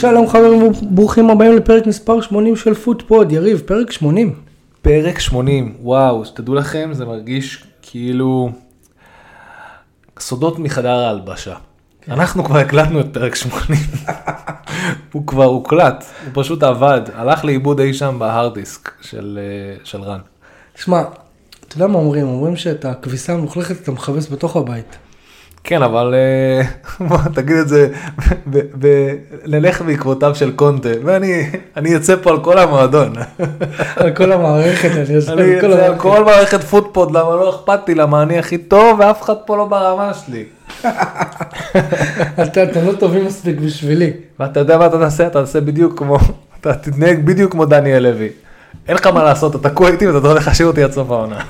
שלום חברים, ברוכים הבאים לפרק מספר 80 של פוטפוד, יריב, פרק 80. פרק 80, וואו, שתדעו לכם, זה מרגיש כאילו סודות מחדר ההלבשה. כן. אנחנו כבר הקלטנו את פרק 80, הוא כבר הוקלט, הוא פשוט עבד, הלך לאיבוד אי שם בהארד דיסק של, אה, של רן. שמע, אתה יודע מה אומרים? אומרים שאת הכביסה המלוכלכת אתה מכבס בתוך הבית. כן, אבל אה, תגיד את זה, נלך בעקבותיו של קונטה, ואני אצא פה על כל המועדון. על כל המערכת, אני אצא על כל מערכת פוטפוד, למה לא אכפת לי, למה אני הכי טוב ואף אחד פה לא ברמה שלי. אתם לא טובים מספיק בשבילי. ואתה יודע מה אתה תעשה? אתה תעשה בדיוק כמו, אתה תתנהג בדיוק כמו דניאל לוי. אין לך מה לעשות, אתה תקוע איתי ואתה הולך להשאיר אותי עד סוף העונה.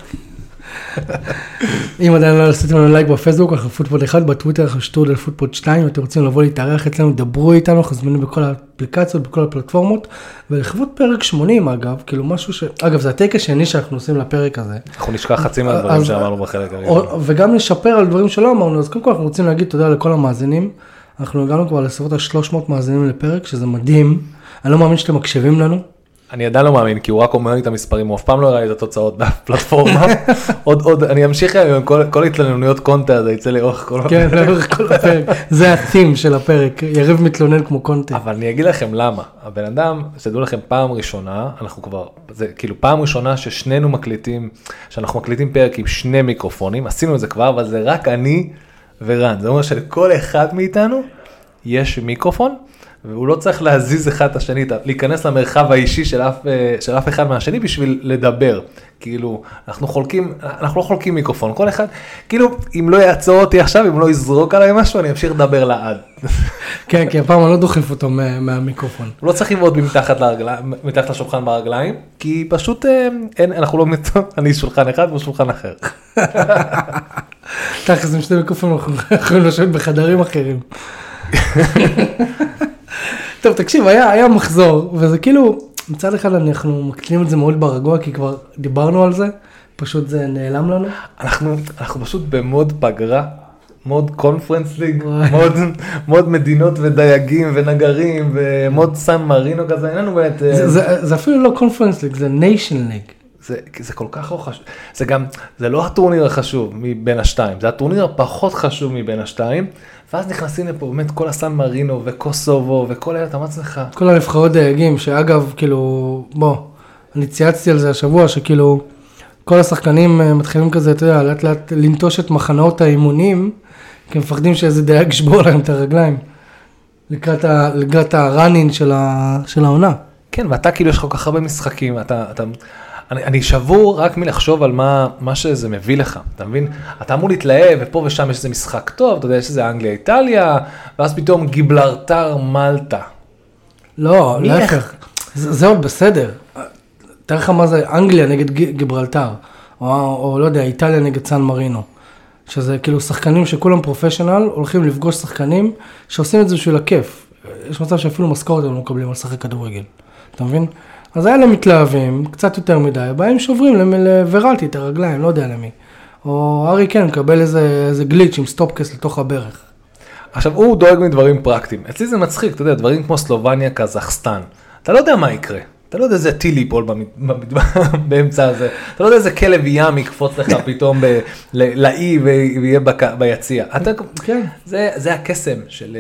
אם עדיין לא עשיתם לנו לייק בפייסבוק, אנחנו פוטפוד 1, בטוויטר אנחנו שטרודל פוטפוד 2, אם אתם רוצים לבוא להתארח אצלנו, דברו איתנו, אנחנו זמינים בכל האפליקציות, בכל הפלטפורמות, ולכבוד פרק 80 אגב, כאילו משהו ש... אגב, זה ה take השני שאנחנו עושים לפרק הזה. אנחנו נשכח חצי מהדברים שאמרנו בחלק הראשון. וגם נשפר על דברים שלא אמרנו, אז קודם כל אנחנו רוצים להגיד תודה לכל המאזינים. אנחנו הגענו כבר לסביבות ה-300 מאזינים לפרק, שזה מדהים. אני לא מאמין שאתם מקשיבים לנו. אני עדיין לא מאמין, כי הוא רק אומר לי את המספרים, הוא אף פעם לא הראה לי את התוצאות בפלטפורמה. עוד, עוד, אני אמשיך עם כל, כל התלוננויות קונטה הזה יצא לאורך כל הפרק. כן, לאורך כל הפרק. זה ה-theme של הפרק, יריב מתלונן כמו קונטה. אבל אני אגיד לכם למה. הבן אדם, שתדעו לכם, פעם ראשונה, אנחנו כבר, זה כאילו פעם ראשונה ששנינו מקליטים, שאנחנו מקליטים פרק עם שני מיקרופונים, עשינו את זה כבר, אבל זה רק אני ורן. זה אומר שלכל אחד מאיתנו יש מיקרופון. והוא לא צריך להזיז אחד את השני, להיכנס למרחב האישי של אף, אה, של אף אחד מהשני בשביל לדבר. כאילו, אנחנו חולקים, אנחנו לא חולקים מיקרופון, כל אחד, כאילו, אם לא יעצור אותי עכשיו, אם לא יזרוק עליי משהו, אני אמשיך לדבר לעד. כן, כי הפעם אני לא דוחף אותו מהמיקרופון. הוא לא צריך לבעוט מתחת, מתחת לשולחן ברגליים, כי פשוט אה, אין, אנחנו לא, אני שולחן אחד והוא שולחן אחר. תכף עם שני מיקרופונים אנחנו יכולים לשבת בחדרים אחרים. טוב, תקשיב, היה, היה מחזור, וזה כאילו, מצד אחד אנחנו מקטינים את זה מאוד ברגוע, כי כבר דיברנו על זה, פשוט זה נעלם לנו. אנחנו, אנחנו פשוט ב mode פגרה, mode קונפרנס ליג, mode, mode מדינות ודייגים ונגרים, ו mode סן מרינו כזה, אין לנו באמת... זה, זה, זה אפילו לא קונפרנס ליג, זה ניישנס ליג. זה, זה כל כך לא חשוב, זה גם, זה לא הטורניר החשוב מבין השתיים, זה הטורניר הפחות חשוב מבין השתיים, ואז נכנסים לפה באמת כל הסן מרינו וקוסובו וכל אלה, אתה אומר לעצמך. כל הנבחרות דייגים, שאגב, כאילו, בוא, אני צייצתי על זה השבוע, שכאילו, כל השחקנים אה, מתחילים כזה, אתה יודע, לאט לאט לנטוש את מחנות האימונים, כי הם מפחדים שאיזה דייג ישבור להם את הרגליים, לקראת, ה, לקראת הראנין של, של העונה. כן, ואתה כאילו יש לך כל כך הרבה משחקים, אתה, אתה, אני, אני שבור רק מלחשוב על מה, מה שזה מביא לך, אתה מבין? אתה אמור להתלהב, ופה ושם יש איזה משחק טוב, אתה יודע, יש איזה אנגליה איטליה, ואז פתאום גיבלרטר מלטה. לא, להפך, זה, זה עוד בסדר. תאר לך מה זה אנגליה נגד גיברלטר, או, או לא יודע, איטליה נגד סן מרינו. שזה כאילו שחקנים שכולם פרופשיונל, הולכים לפגוש שחקנים שעושים את זה בשביל הכיף. יש מצב שאפילו משכורת הם לא מקבלים על לשחק כדורגל, אתה מבין? אז היה להם מתלהבים, קצת יותר מדי, באים שוברים לוורלטי את הרגליים, לא יודע למי. או ארי כן, מקבל איזה, איזה גליץ' עם סטופקס לתוך הברך. עכשיו, הוא דואג מדברים פרקטיים. אצלי זה מצחיק, אתה יודע, דברים כמו סלובניה, קזחסטן. אתה לא יודע מה יקרה. אתה לא יודע איזה טיל ייפול באמצע הזה. אתה לא יודע איזה כלב ים יקפוץ לך פתאום לאי ויהיה ביציע. כן. זה הקסם של...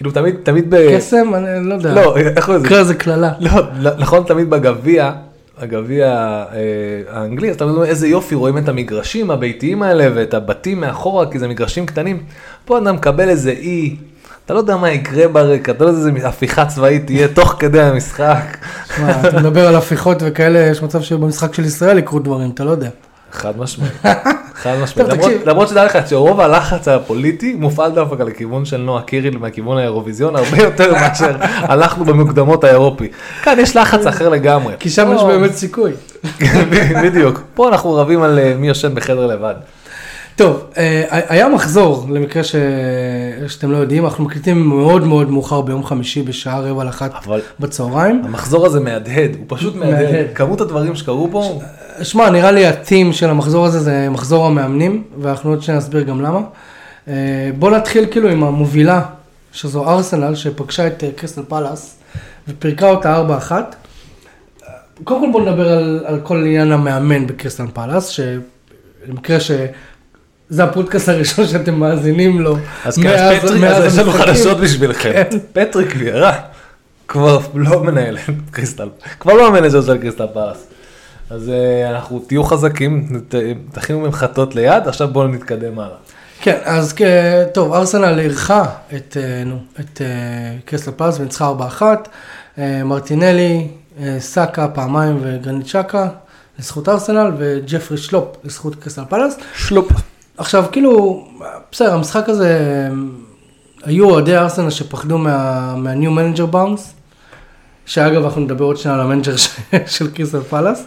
כאילו תמיד, תמיד ב... קסם? אני לא יודע. לא, איך קוראים לזה? קרא לזה קללה. לא, נכון, תמיד בגביע, הגביע אה, האנגלי, אז אתה אומר איזה יופי, רואים את המגרשים הביתיים האלה ואת הבתים מאחורה, כי זה מגרשים קטנים. פה אתה מקבל איזה אי, אתה לא יודע מה יקרה ברקע, אתה לא יודע איזה הפיכה צבאית תהיה תוך כדי המשחק. אתה מדבר על הפיכות וכאלה, יש מצב שבמשחק של ישראל יקרו דברים, אתה לא יודע. חד משמעית, חד משמעית, למרות שדע לך שרוב הלחץ הפוליטי מופעל דווקא לכיוון של נועה קיריל מהכיוון האירוויזיון הרבה יותר מאשר הלכנו במוקדמות האירופי. כאן יש לחץ אחר לגמרי. כי שם יש באמת סיכוי. בדיוק, פה אנחנו רבים על אה, מי יושן בחדר לבד. טוב, אה, היה מחזור, למקרה ש... שאתם לא יודעים, אנחנו מקליטים מאוד מאוד מאוחר ביום חמישי בשעה רבע לאחת אבל... בצהריים. המחזור הזה מהדהד, הוא פשוט מהדהד. מהדהד. כמות הדברים שקרו פה. שמע, נראה לי ה theme של המחזור הזה זה מחזור המאמנים, ואנחנו עוד שניה נסביר גם למה. אה, בוא נתחיל כאילו עם המובילה שזו ארסנל שפגשה את אה, קריסטל פלאס ופירקה אותה 4-1. קודם כל בוא נדבר על, על כל עניין המאמן בקריסטל פלאס, שלמקרה ש... זה הפודקאסט הראשון שאתם מאזינים לו. אז כן, אז פטריק, אז יש לנו חדשות בשבילכם. כן. פטריק ויארה כבר לא מנהל את קריסטל, כבר לא ה manager של קריסטל פלאס. אז אה, אנחנו תהיו חזקים, תכינו ממחטות ליד, עכשיו בואו נתקדם הלאה. כן, אז טוב, ארסנל אירחה את, אה, נו, את אה, קריסטל פלאס וניצחה 4-1. אה, מרטינלי, סאקה פעמיים וגרנית שקה לזכות ארסנל וג'פרי שלופ לזכות קריסטל פלאס. שלופ. עכשיו, כאילו, בסדר, המשחק הזה, היו אוהדי ארסנל שפחדו מה, מה new manager bounce, שאגב, אנחנו נדבר עוד שנייה על ה manager של קריסטל פלאס,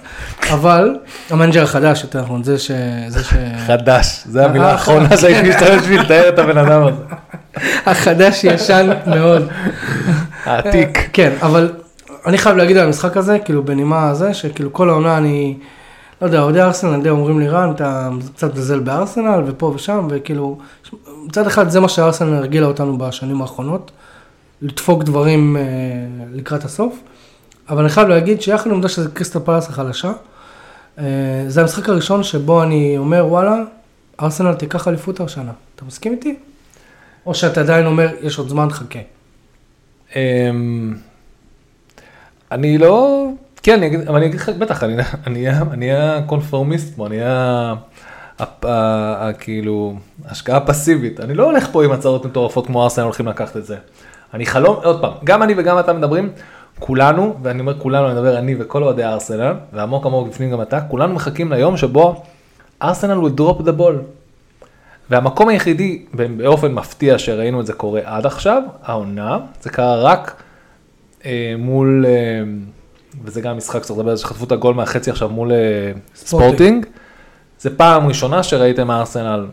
אבל, ה manager החדש, יותר נכון, זה ש... זה ש... חדש, זו המילה אה, האחרונה שהייתי משתמש בשביל לתאר את הבן אדם הזה. החדש ישן מאוד. העתיק. כן, אבל אני חייב להגיד על המשחק הזה, כאילו בנימה הזה, שכאילו כל העונה אני, לא יודע, אוהדי ארסנל די אומרים לי רן, אתה קצת מזלזל בארסנל ופה ושם, וכאילו, מצד אחד זה מה שארסנל הרגילה אותנו בשנים האחרונות, לדפוק דברים אה, לקראת הסוף, אבל אני חייב להגיד שיחד עם העובדה שזה קריסטל פלאס החלשה, אה, זה המשחק הראשון שבו אני אומר, וואלה, ארסנל תיקח אליפות השנה. אתה מסכים איתי? או שאתה עדיין אומר, יש עוד זמן, חכה. אמ, אני לא, כן, אני אגיד, אבל אני אגיד לך, בטח, אני אהיה- קונפורמיסט פה, אני אהיה, כאילו, השקעה פסיבית. אני לא הולך פה עם הצעות מטורפות כמו ארסנל הולכים לקחת את זה. אני חלום, עוד פעם, גם אני וגם אתה מדברים, כולנו, ואני אומר כולנו, אני מדבר אני וכל אוהדי ארסנל, ועמוק עמוק בפנים גם אתה, כולנו מחכים ליום שבו ארסנל will drop the ball. והמקום היחידי באופן מפתיע שראינו את זה קורה עד עכשיו, העונה, זה קרה רק אה, מול, אה, וזה גם משחק שצריך לדבר על זה, שחטפו את הגול מהחצי עכשיו מול אה, ספורטינג. ספורטינג. זה פעם ראשונה שראיתם ארסנל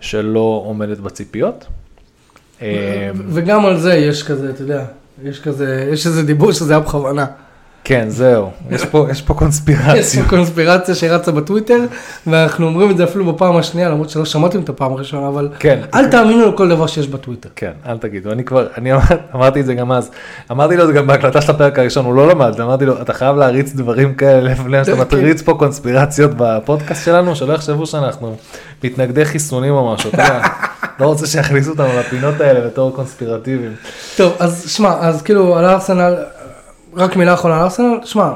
שלא עומדת בציפיות. אה, וגם על זה יש כזה, אתה יודע, יש כזה, יש איזה דיבור שזה היה בכוונה. כן, זהו, יש פה, יש פה יש קונספירציה. פה קונספירציה שרצה בטוויטר, ואנחנו אומרים את זה אפילו בפעם השנייה, למרות שלא שמעתם את הפעם הראשונה, אבל כן. אל תאמינו לכל דבר שיש בטוויטר. כן, אל תגידו, אני כבר, אני אמר, אמרתי את זה גם אז, אמרתי לו את זה גם בהקלטה של הפרק הראשון, הוא לא למד, אמרתי לו, אתה חייב להריץ דברים כאלה לפני שאתה כן. מטריץ פה קונספירציות בפודקאסט שלנו, שלא יחשבו שאנחנו מתנגדי חיסונים או משהו, אתה יודע, לא רוצה שיכניסו אותנו לפינות האלה בתור קונספירטיביים. טוב, אז שמע, אז כאילו על ארסנל, רק מילה אחרונה על ארסנל, שמע,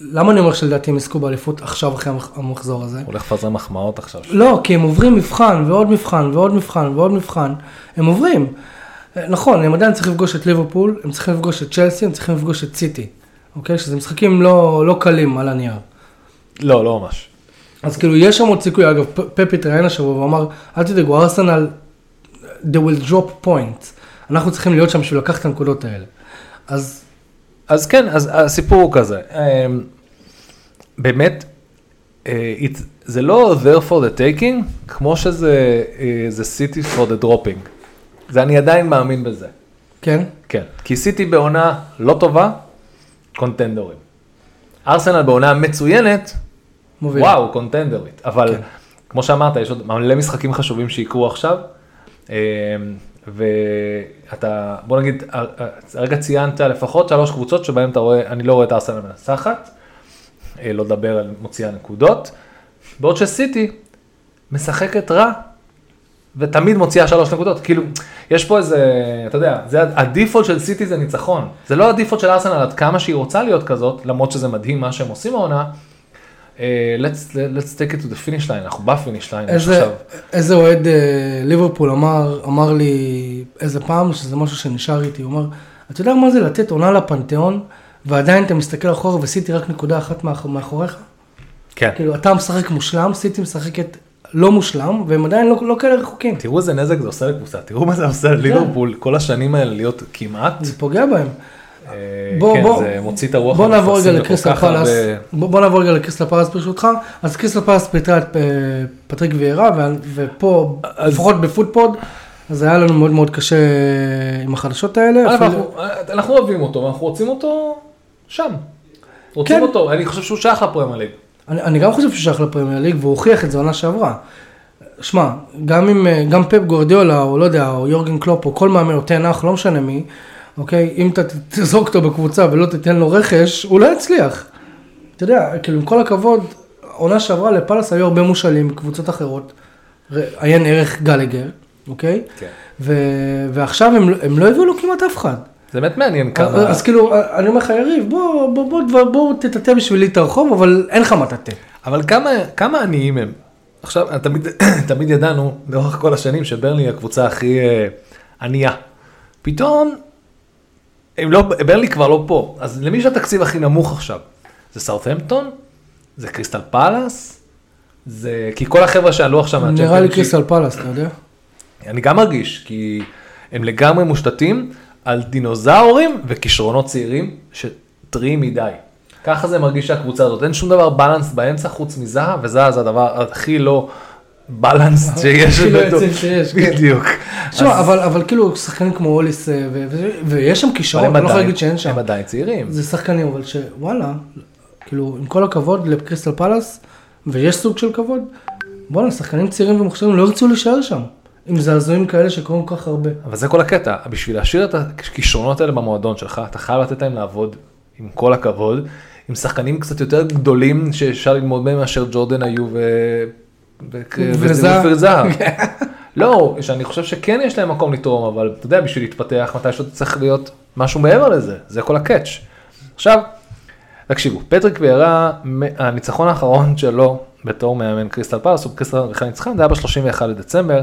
למה אני אומר שלדעתי הם יזכו באליפות עכשיו אחרי המח- המחזור הזה? הולך לפזר מחמאות עכשיו. לא, כי הם עוברים מבחן ועוד מבחן ועוד מבחן ועוד מבחן, הם עוברים. נכון, הם עדיין צריכים לפגוש את ליברפול, הם צריכים לפגוש את צ'לסי, הם צריכים לפגוש את סיטי, אוקיי? שזה משחקים לא, לא קלים על הנייר. לא, לא ממש. אז כאילו יש שם עוד סיכוי, אגב, פ- פפ התראיין השבוע ואמר, אל תדאגו, ארסנל, they will drop points. אנחנו צריכים להיות שם בשביל לקחת את הנקודות האלה. אז אז כן, אז הסיפור הוא כזה, אמ, באמת, אה, it- זה לא there for the taking, כמו שזה אה, זה city for the dropping. זה אני עדיין מאמין בזה. כן, כן, כי סיטי בעונה לא טובה, קונטנדורים. ארסנל בעונה מצוינת, מוביל. וואו, קונטנדרית. אבל כן. כמו שאמרת, יש עוד מלא משחקים חשובים שיקרו עכשיו. ואתה, בוא נגיד, הרגע ציינת לפחות שלוש קבוצות שבהן אתה רואה, אני לא רואה את ארסנל מנצחת, אה, לא לדבר על מוציאה נקודות, בעוד שסיטי משחקת רע, ותמיד מוציאה שלוש נקודות, כאילו, יש פה איזה, אתה יודע, זה ה default של סיטי זה ניצחון, זה לא ה default של ארסנל עד כמה שהיא רוצה להיות כזאת, למרות שזה מדהים מה שהם עושים העונה, let's, let's take it to the finish line, אנחנו ב finish line, עכשיו, איזה אוהד אה, ליברפול אמר, אמר לי איזה פעם, שזה משהו שנשאר איתי, הוא אמר, אתה יודע מה זה לתת עונה לפנתאון, ועדיין אתה מסתכל אחורה וסיטי רק נקודה אחת מאח- מאחוריך? כן. כאילו, אתה משחק מושלם, סיטי משחקת לא מושלם, והם עדיין לא, לא כאלה רחוקים. תראו איזה נזק זה עושה לקבוצה, תראו מה זה עושה לליברפול כל השנים האלה להיות כמעט, זה פוגע בהם. אה, בוא, כן, בוא, זה מוציא את הרוח בוא נעבור רגע לקריסטל פלאס, הרבה- בוא, נעבור רגע לקריסטל פלאס ברשותך, אז קריסטל פלאס פיטרה את אה, פטריק ויארה, ו- ופה, אז- לפחות בפוטפוד, אז היה לנו מאוד מאוד קשה עם החדשות האלה. אפילו- אנחנו- אנחנו אוהבים אותו ואנחנו רוצים אותו שם, רוצים כן. אותו, אני חושב שהוא שייך לפרמייר ליג. אני, אני גם חושב שהוא שייך לפרמייר ליג, והוא הוכיח את זה עונה שעברה. שמע, גם אם, אה, גם פפ גורדיולה, או לא יודע, או יורגן קלופ, או כל מאמן, או תנח, לא משנה מי, אוקיי? אם אתה תזרוק אותו בקבוצה ולא תיתן לו רכש, הוא לא יצליח. אתה יודע, כאילו, עם כל הכבוד, עונה שעברה לפאלאס היו הרבה מושאלים מקבוצות אחרות. עיין ערך גלגר, אוקיי? כן. ו... ועכשיו הם, הם לא הביאו לו כמעט אף אחד. זה באמת מעניין כמה, אז כאילו, אני אומר לך, יריב, בוא, בוא, בוא, בוא, בוא תטאטא בשבילי את הרחוב, אבל אין לך מה לטאטא. אבל כמה, כמה עניים הם. עכשיו, תמיד, תמיד ידענו לאורך כל השנים שברלי היא הקבוצה הכי אה, ענייה. פתאום, הם לא, ברלי כבר לא פה, אז למי שהתקציב הכי נמוך עכשיו? זה סאות'המפטון? זה קריסטל פאלאס? זה, כי כל החבר'ה שעלו עכשיו נראה לי מהצ'מפיונשיפ- קריסטל פלאס, אתה יודע? אני גם מרגיש, כי הם לגמרי מושתתים על דינוזאורים וכישרונות צעירים שטריים מדי. ככה זה מרגיש הקבוצה הזאת, אין שום דבר בלנס באמצע חוץ מזהה, וזהה זה הדבר הכי לא בלנס שיש. יציב שיש, כן. בדיוק. תשמע, אבל, כאילו שחקנים כמו אוליס, אה, ויש שם כישרון, אני לא יכול להגיד שאין שם. הם עדיין צעירים. זה שחקנים, אבל שוואלה, כאילו, עם כל הכבוד לקריסטל פלאס, ויש סוג של כבוד, וואלה, שחקנים צעירים ומוכשרים לא ירצו להישאר שם. עם זעזועים כאלה שקורים כל כך הרבה. אבל זה כל הקטע, בשביל להשאיר את הכישרונות האלה במועדון שלך, אתה חייב לתת להם לעבוד, עם כל הכבוד, עם שחקנים קצת יותר גדולים שאפשר ללמוד מהם מאשר ג'ורדן היו ו... ו... וזהב. וזהב. זהב. לא, שאני חושב שכן יש להם מקום לתרום, אבל אתה יודע, בשביל להתפתח, מתישהו אתה צריך להיות משהו מעבר לזה, זה כל ה catch. עכשיו, תקשיבו, פטריק ויירה, הניצחון האחרון שלו בתור מאמן קריסטל פאלאס, הוא קריסטל בכלל ניצחון, זה היה ב-31 לדצמבר,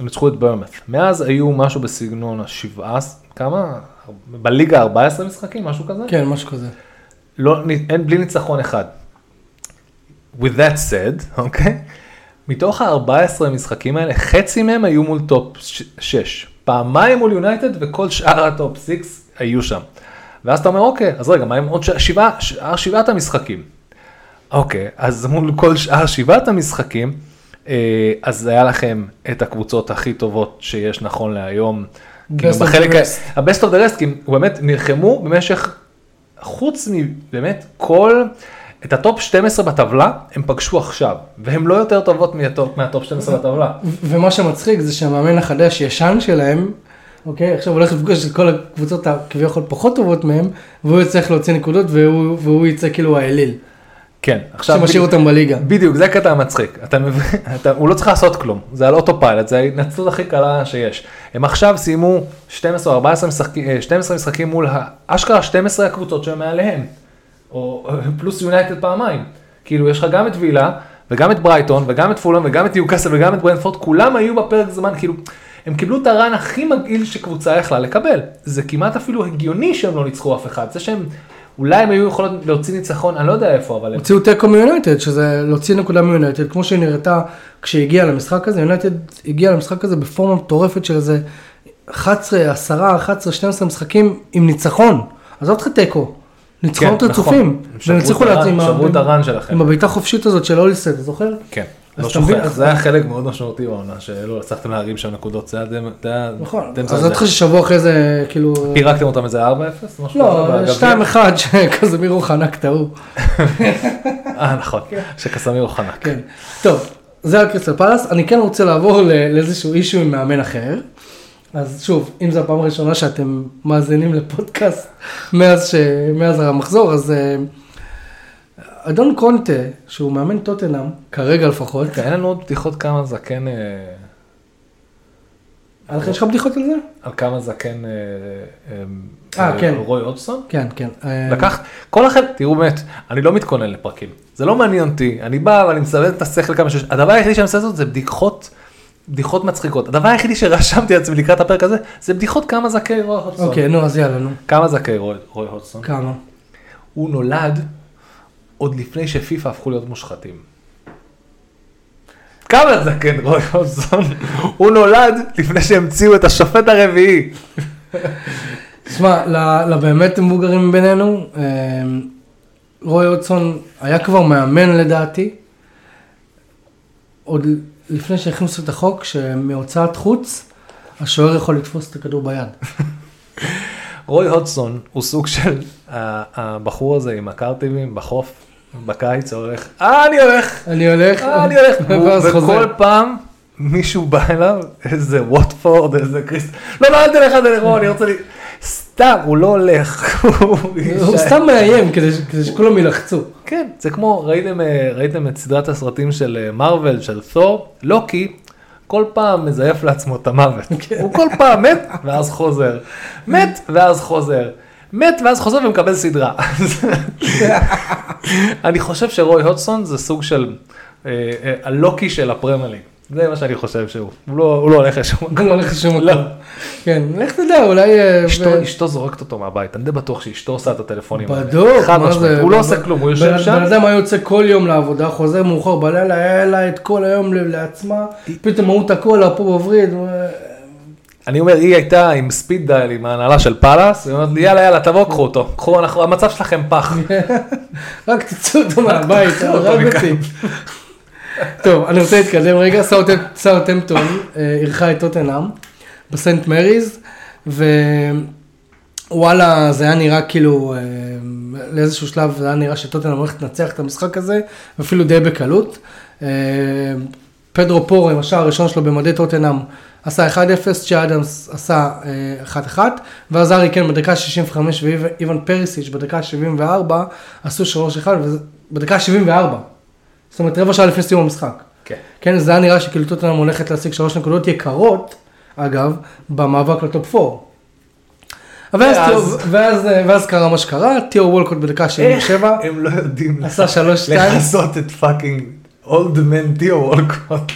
הם ניצחו את בורנמות'. מאז היו משהו בסגנון השבעה, כמה? בליגה 14 משחקים, משהו כזה? כן, משהו כזה. לא, אין בלי ניצחון אחד. With that said, אוקיי? מתוך ה-14 משחקים האלה, חצי מהם היו מול טופ 6. פעמיים מול יונייטד וכל שאר הטופ 6 היו שם. ואז אתה אומר, אוקיי, אז רגע, מה עם עוד ש- שבעה, שאר שבעת המשחקים? אוקיי, אז מול כל שאר שבעת המשחקים, אה, אז היה לכם את הקבוצות הכי טובות שיש נכון להיום. כאילו, best of the בחלק. ה-best of the rest, כי הם באמת נלחמו במשך, חוץ מבאמת כל, את הטופ 12 בטבלה, הם פגשו עכשיו, והם לא יותר טובות מהטופ, מהטופ 12 בטבלה. ומה שמצחיק זה שהמאמן החדש ישן שלהם, אוקיי, עכשיו הולך לפגוש את כל הקבוצות הכביכול פחות טובות מהם, והוא יצטרך להוציא נקודות והוא, והוא יצא כאילו האליל, כן, עכשיו, שמשאיר בדיוק- אותם בליגה. בדיוק, זה הקטע המצחיק, אתה מבין, אתה, הוא לא צריך לעשות כלום, זה על אוטו פיילוט, זה ההתנצלות הכי קלה שיש. הם עכשיו סיימו 12 או 14 משחקים, אה, 12 משחקים מול האשכרה 12 הקבוצות שהם מעליהם, או פלוס יונייטד פעמיים. כאילו יש לך גם את וילה, וגם את ברייטון, וגם את פולהאם, וגם את ניוקאסל, וגם את ברנפורד, כולם היו בפרק זמן, כאילו, הם קיבלו את ה run הכי מגעיל שקבוצה יכלה לקבל. זה כמעט אפילו הגיוני שהם לא ניצחו אף אחד, זה שהם, אולי הם היו יכולות להוציא ניצחון, אני לא יודע איפה, אבל. הוציאו תיקו מיונייטד, שזה להוציא נקודה מיונייטד, כמו שהיא נראתה כשהגיעה למשחק הזה, יונייטד הגיעה למשחק הזה בפורמה מטורפת של איזה 11, 10, 11, 12 משחקים עם ניצחון. עזוב אותך תיקו, ניצחונות כן, נכון. רצופים. הם והם הצליחו את הרן- להצ- עם ה- שברו את הרן שלכם. עם הבעיטה החופשית הזאת של אוליסט, אתה זוכר? כן, לא שוכח, זה היה חלק מאוד משמעותי בעונה, שלא הצלחתם להרים שם נקודות, זה היה היה... נכון, אז אני אותך ששבוע אחרי זה, כאילו... פירקתם אותם איזה 4-0? משהו לא, כזה בגביע? 2-1 שקזמירו חנק את ההוא. אה, נכון, שקסמירו חנק. כן. טוב, זה על קריסטל פלאס. אני כן רוצה לעבור ל- לאיזשהו אישו עם מאמן אחר. אז שוב, אם זו הפעם הראשונה שאתם מאזינים לפודקאסט מאז, ש... מאז המחזור, אז אה, אדון קונטה, שהוא מאמן טוטנאם, כרגע לפחות, אין לנו עוד בדיחות כמה זקן, אה, יש לך בדיחות על זה? על כמה זקן, אה, אה, כן. רוי אודסון? כן, כן. לקח, כל החלק, תראו באמת, אני לא מתכונן לפרקים, זה לא מעניין אותי, אני בא ואני מסבב את השכל כמה שיש, הדבר היחידי שאני עושה זאת זה בדיחות, בדיחות מצחיקות, הדבר היחידי שרשמתי לעצמי לקראת הפרק הזה, זה בדיחות כמה זכאי רוי הודסון. אוקיי, נו, אז יאללה, נו. כמה זכאי רוי הודסון? כמה? הוא נולד עוד לפני שפיפ"א הפכו להיות מושחתים. כמה זקן רוי הודסון? הוא נולד לפני שהמציאו את השופט הרביעי. תשמע, לבאמת מבוגרים בינינו, אה, רוי הודסון היה כבר מאמן לדעתי, עוד לפני שהכניסו את החוק, שמהוצאת חוץ, השוער יכול לתפוס את הכדור ביד. רוי הודסון הוא סוג של ה- הבחור הזה עם הקרטיבים בחוף, בקיץ הולך, אה אני הולך, אני הולך, אה אני הולך. וכל פעם מישהו בא אליו, איזה ווטפורד, איזה קריסט, לא, לא, אל תלך, אל תלך, אני רוצה לי, סתם, הוא לא הולך. הוא סתם מאיים כדי שכולם ילחצו. כן, זה כמו, ראיתם, אה, את סדרת הסרטים של מרוויל, של תור, לוקי, כל פעם מזייף לעצמו את המוות. כן. הוא כל פעם מת, ואז חוזר. מת, ואז חוזר. מת, ואז חוזר ומקבל סדרה. אני חושב שרוי הודסון זה סוג של אה, אה, הלוקי של הפרמייליג. זה מה שאני חושב שהוא, הוא לא, הוא לא הולך לשום מקום. הוא לא הולך לשום מקום. כן, לך תדע, אולי... אה, אשתו, אשתו זורקת אותו מהבית, אני די בטוח שאשתו עושה את הטלפונים האלה. בדוק, מה זה? הוא לא עושה כלום, הוא יושב שם. בן אדם היה יוצא כל יום לעבודה, חוזר מאוחר בלילה, היה לה את כל היום לעצמה, פתאום מהות הכל, פה בווריד. אני אומר, היא הייתה עם ספיד דייל, עם ההנהלה של פאלאס, היא אומרת לי, יאללה, יאללה, תבואו, קחו אותו, קחו, המצב שלכם פח. רק תצאו אותו מהבית, הרג אותי. טוב, אני רוצה להתקדם רגע, סאוטהמפטון אה, אירחה את טוטנאם בסנט מריז, ווואלה, זה היה נראה כאילו, אה, לאיזשהו שלב זה היה נראה שטוטנאם הולכת לנצח את המשחק הזה, אפילו די בקלות. אה, פדרו פורו עם השער הראשון שלו במדי טוטנאם עשה 1-0, צ'אדמס עשה 1-1, ואז ארי כן בדקה 65 ואיוון פריסיץ' בדקה 74 עשו 3-1, בדקה 74. זאת אומרת, רבע שעה לפני סיום המשחק. כן. כן, זה היה נראה שכאילו טוטנאם הולכת להשיג שלוש נקודות יקרות, אגב, במאבק לטופ 4. ואז, ואז, קרה מה שקרה, תיאו וולקוט בדקה 77. הם לא יודעים עשה 3-2. לכסות את fucking old man תיאו וולקוט.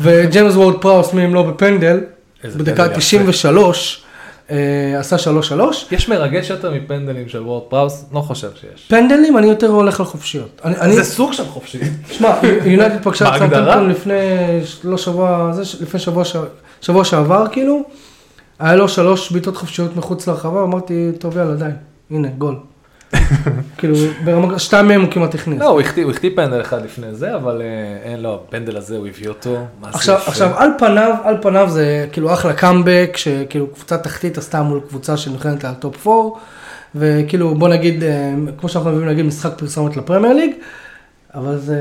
וג'יימס וורד פראוס, מי אם לא בפנדל, בדקה 93. אה, עשה 3-3. יש מרגש יותר מפנדלים של וורד פראוס? לא חושב שיש. פנדלים אני יותר הולך על חופשיות. זה סוג של חופשי. שמע, יונייטד פגשה את סאות'המפטון לפני, לא שבוע, לפני שבוע, שבוע שעבר כאילו, היה לו שלוש בעיטות חופשיות מחוץ לרחבה, אמרתי, טוב יאללה די, הנה גול. כאילו, ברמה, שתיים מהם הוא כמעט הכניס. לא, הוא החטיא פנדל אחד לפני זה, אבל אה, אין לו, הפנדל הזה הוא הביא אותו. עכשיו, עכשיו, על פניו, על פניו זה כאילו אחלה קאמבק, שכאילו קבוצה תחתית עשתה מול קבוצה שנכנסת על טופ 4, וכאילו בוא נגיד, אה, כמו שאנחנו אוהבים להגיד, משחק פרסומת לפרמייר ליג, אבל זה,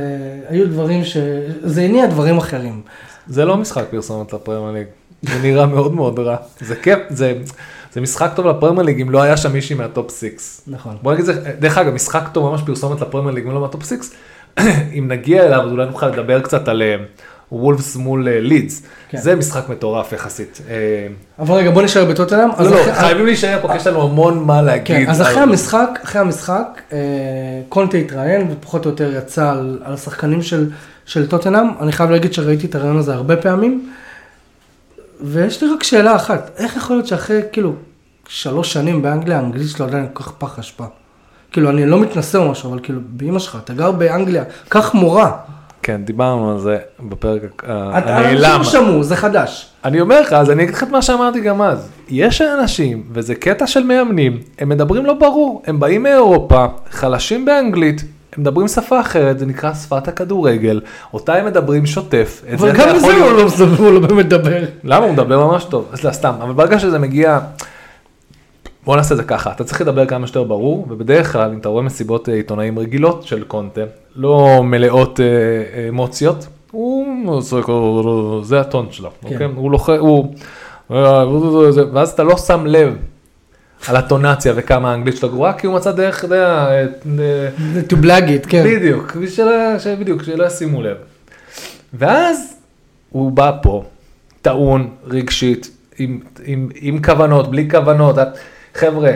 היו דברים ש... זה הניע דברים אחרים. זה לא משחק פרסומת לפרמייר ליג, זה נראה מאוד מאוד רע. זה כיף, זה... זה משחק טוב לפרמייר ליג אם לא היה שם מישהי מהטופ 6. נכון. בוא נגיד זה, דרך אגב, משחק טוב ממש פרסומת לפרמייר ליג אם לא מהטופ 6. אם נגיע אליו אז אולי נוכל לדבר קצת על וולפס אה, מול לידס. אה, כן. זה משחק מטורף יחסית. אה, אבל רגע בוא נשאר בטוטנאם. לא, לא, חייבים להישאר פה כי יש לנו המון מה להגיד. כן, אז אחרי המשחק, אחרי המשחק, קונטה התראיין ופחות או יותר יצא על השחקנים של טוטנאם. אני חייב להגיד שראיתי את הרעיון הזה הרבה פעמים. ויש לי רק שאלה אחת, איך יכול להיות שאחרי כאילו שלוש שנים באנגליה, האנגלית שלו עדיין כל כך פח אשפה? כאילו, אני לא מתנשא או משהו, אבל כאילו, באמא שלך, אתה גר באנגליה, קח מורה. כן, דיברנו על זה בפרק הנעלם. אנשים שמעו, זה חדש. אני אומר לך, אז אני אגיד לך את מה שאמרתי גם אז. יש אנשים, וזה קטע של מאמנים, הם מדברים לא ברור, הם באים מאירופה, חלשים באנגלית, הם מדברים שפה אחרת, זה נקרא שפת הכדורגל, אותה הם מדברים שוטף. אבל גם בזה הוא לא, הוא לא מדבר. למה? הוא מדבר ממש טוב, אז לא, סתם, אבל ברגע שזה מגיע, בוא נעשה את זה ככה, אתה צריך לדבר כמה שיותר ברור, ובדרך כלל, אם אתה רואה מסיבות אה, עיתונאים רגילות של קונטה, לא מלאות אה, אמוציות, הוא, זה הטון שלו, כן. אוקיי? הוא לוחץ, הוא, ואז אתה לא שם לב על הטונציה וכמה האנגלית שלו גרועה, כי הוא מצא דרך, אתה יודע, to blag it, כן. בדיוק, בדיוק, שלא ישימו לב. ואז הוא בא פה, טעון, רגשית, עם, עם, עם כוונות, בלי כוונות. חבר'ה,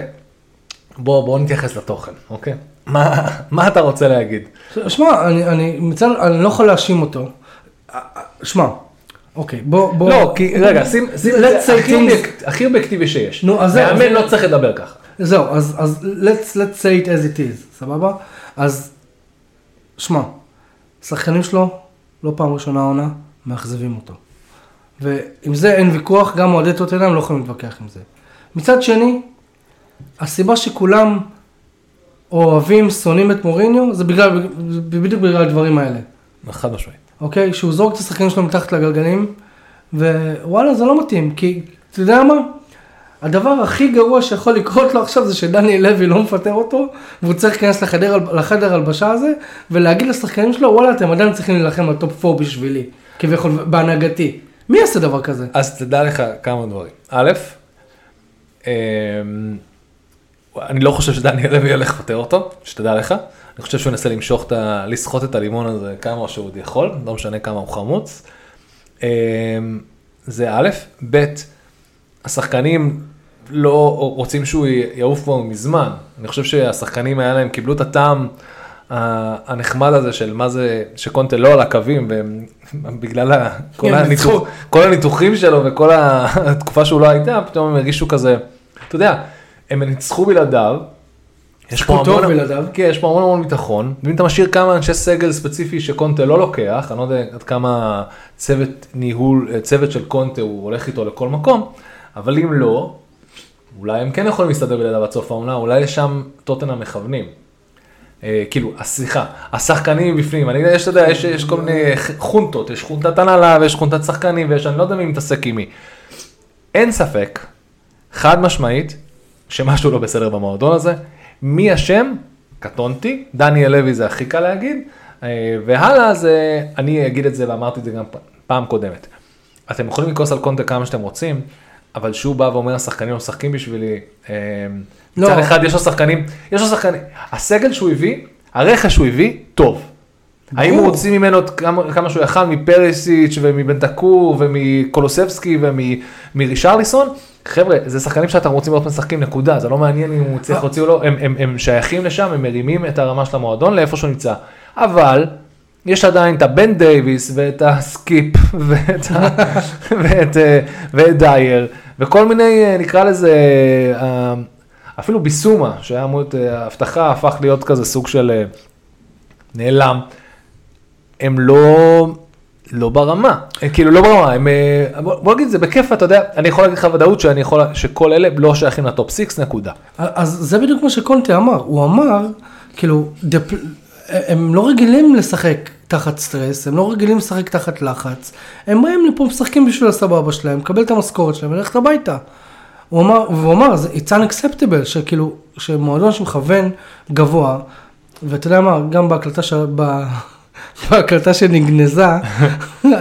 בואו בוא נתייחס לתוכן, אוקיי? מה, מה אתה רוצה להגיד? שמע, אני, אני, אני לא יכול להאשים אותו. שמע, אוקיי, בוא, בוא. לא, כי רגע, שים, שים, הכי אובייקטיבי שיש. נו, אז זהו. מאמן לא צריך לדבר ככה. זהו, אז, אז let's, let's say it as it is, סבבה? אז, שמע, שחקנים שלו, לא פעם ראשונה עונה, מאכזבים אותו. ועם זה אין ויכוח, גם אוהדי טוטנאם לא יכולים להתווכח עם זה. מצד שני, הסיבה שכולם אוהבים, שונאים את מוריניו, זה בגלל, בדיוק בגלל הדברים האלה. חד משמעית. אוקיי? שהוא זורק את השחקנים שלו מתחת לגלגלים, ווואלה, זה לא מתאים, כי, אתה יודע מה? הדבר הכי גרוע שיכול לקרות לו עכשיו זה שדניאל לוי לא מפטר אותו, והוא צריך להיכנס לחדר, לחדר הלבשה הזה, ולהגיד לשחקנים שלו, וואלה, אתם עדיין צריכים להילחם על טופ 4 בשבילי. כביכול, בהנהגתי. מי יעשה דבר כזה? אז תדע לך כמה דברים. א', אמ, אני לא חושב שדניאל לוי הולך לפטר אותו, שתדע לך. אני חושב שהוא ינסה למשוך את ה... לסחוט את הלימון הזה כמה שהוא עוד יכול, לא משנה כמה הוא חמוץ. אמ, זה א', ב', השחקנים לא רוצים שהוא יעוף כבר מזמן. אני חושב שהשחקנים היה להם, קיבלו את הטעם הנחמד הזה של מה זה, שקונטה לא על הקווים, ובגלל כל, הניתוח, כל הניתוחים שלו וכל התקופה שהוא לא הייתה, פתאום הם הרגישו כזה, אתה יודע, הם ניצחו בלעדיו. יש פה המון, בלעדיו. כן, יש פה המון המון ביטחון, ואם אתה משאיר כמה אנשי סגל ספציפי שקונטה לא לוקח, אני לא יודע עד כמה צוות ניהול, צוות של קונטה הוא הולך איתו לכל מקום, אבל אם לא, אולי הם כן יכולים להסתדר בלעדיו עד סוף העונה, אולי לשם טוטנה מכוונים. אה, כאילו, סליחה, השחקנים בפנים, אני יודע, יש, אתה יודע, יש, יש כל מיני חונטות, יש חונטת הנהלה ויש חונטת שחקנים ויש, אני לא יודע מי מתעסק עם מי. אין ספק, חד משמעית, שמשהו לא בסדר במועדון הזה. מי אשם? קטונתי, דניאל לוי זה הכי קל להגיד, אה, והלאה זה, אני אגיד את זה ואמרתי את זה גם פעם קודמת. אתם יכולים לכעוס על קונטה כמה שאתם רוצים, אבל שהוא בא ואומר השחקנים משחקים בשבילי, אה, לא. מצד אחד יש לו שחקנים, יש לו שחקנים, הסגל שהוא הביא, הרכש שהוא הביא, טוב. האם הוא הוציא ממנו כמה, שהוא יכל מפרישיץ' ומבנטקור ומקולוסבסקי ומרישרליסון? חבר'ה, זה שחקנים שאתם רוצים לראות משחקים, נקודה, זה לא מעניין אם הוא צריך להוציא או לא, הם, הם, הם שייכים לשם, הם מרימים את הרמה של המועדון לאיפה שהוא נמצא. אבל, יש עדיין את הבן דייויס ואת הסקיפ ואת, ה, ואת, אה, ואת דייר וכל מיני, אה, נקרא לזה, אה, אפילו ביסומה, שהיה אמור להיות הבטחה, הפך להיות כזה סוג של נעלם. הם לא, לא ברמה, הם כאילו לא ברמה, הם, בוא נגיד זה בכיף, אתה יודע, אני יכול להגיד לך ודאות שאני יכול, שכל אלה לא שייכים לטופ 6, נקודה. אז זה בדיוק מה שקונטה אמר, הוא אמר, כאילו, דפ... הם לא רגילים לשחק תחת סטרס, הם לא רגילים לשחק תחת לחץ, הם באים לפה משחקים בשביל הסבבה שלהם, לקבל את המשכורת שלהם וללכת הביתה. הוא אמר, והוא אמר, it's unacceptable, שכאילו, שמועדון שמכוון גבוה, ואתה יודע מה, גם בהקלטה, ש... בהקלטה שנגנזה,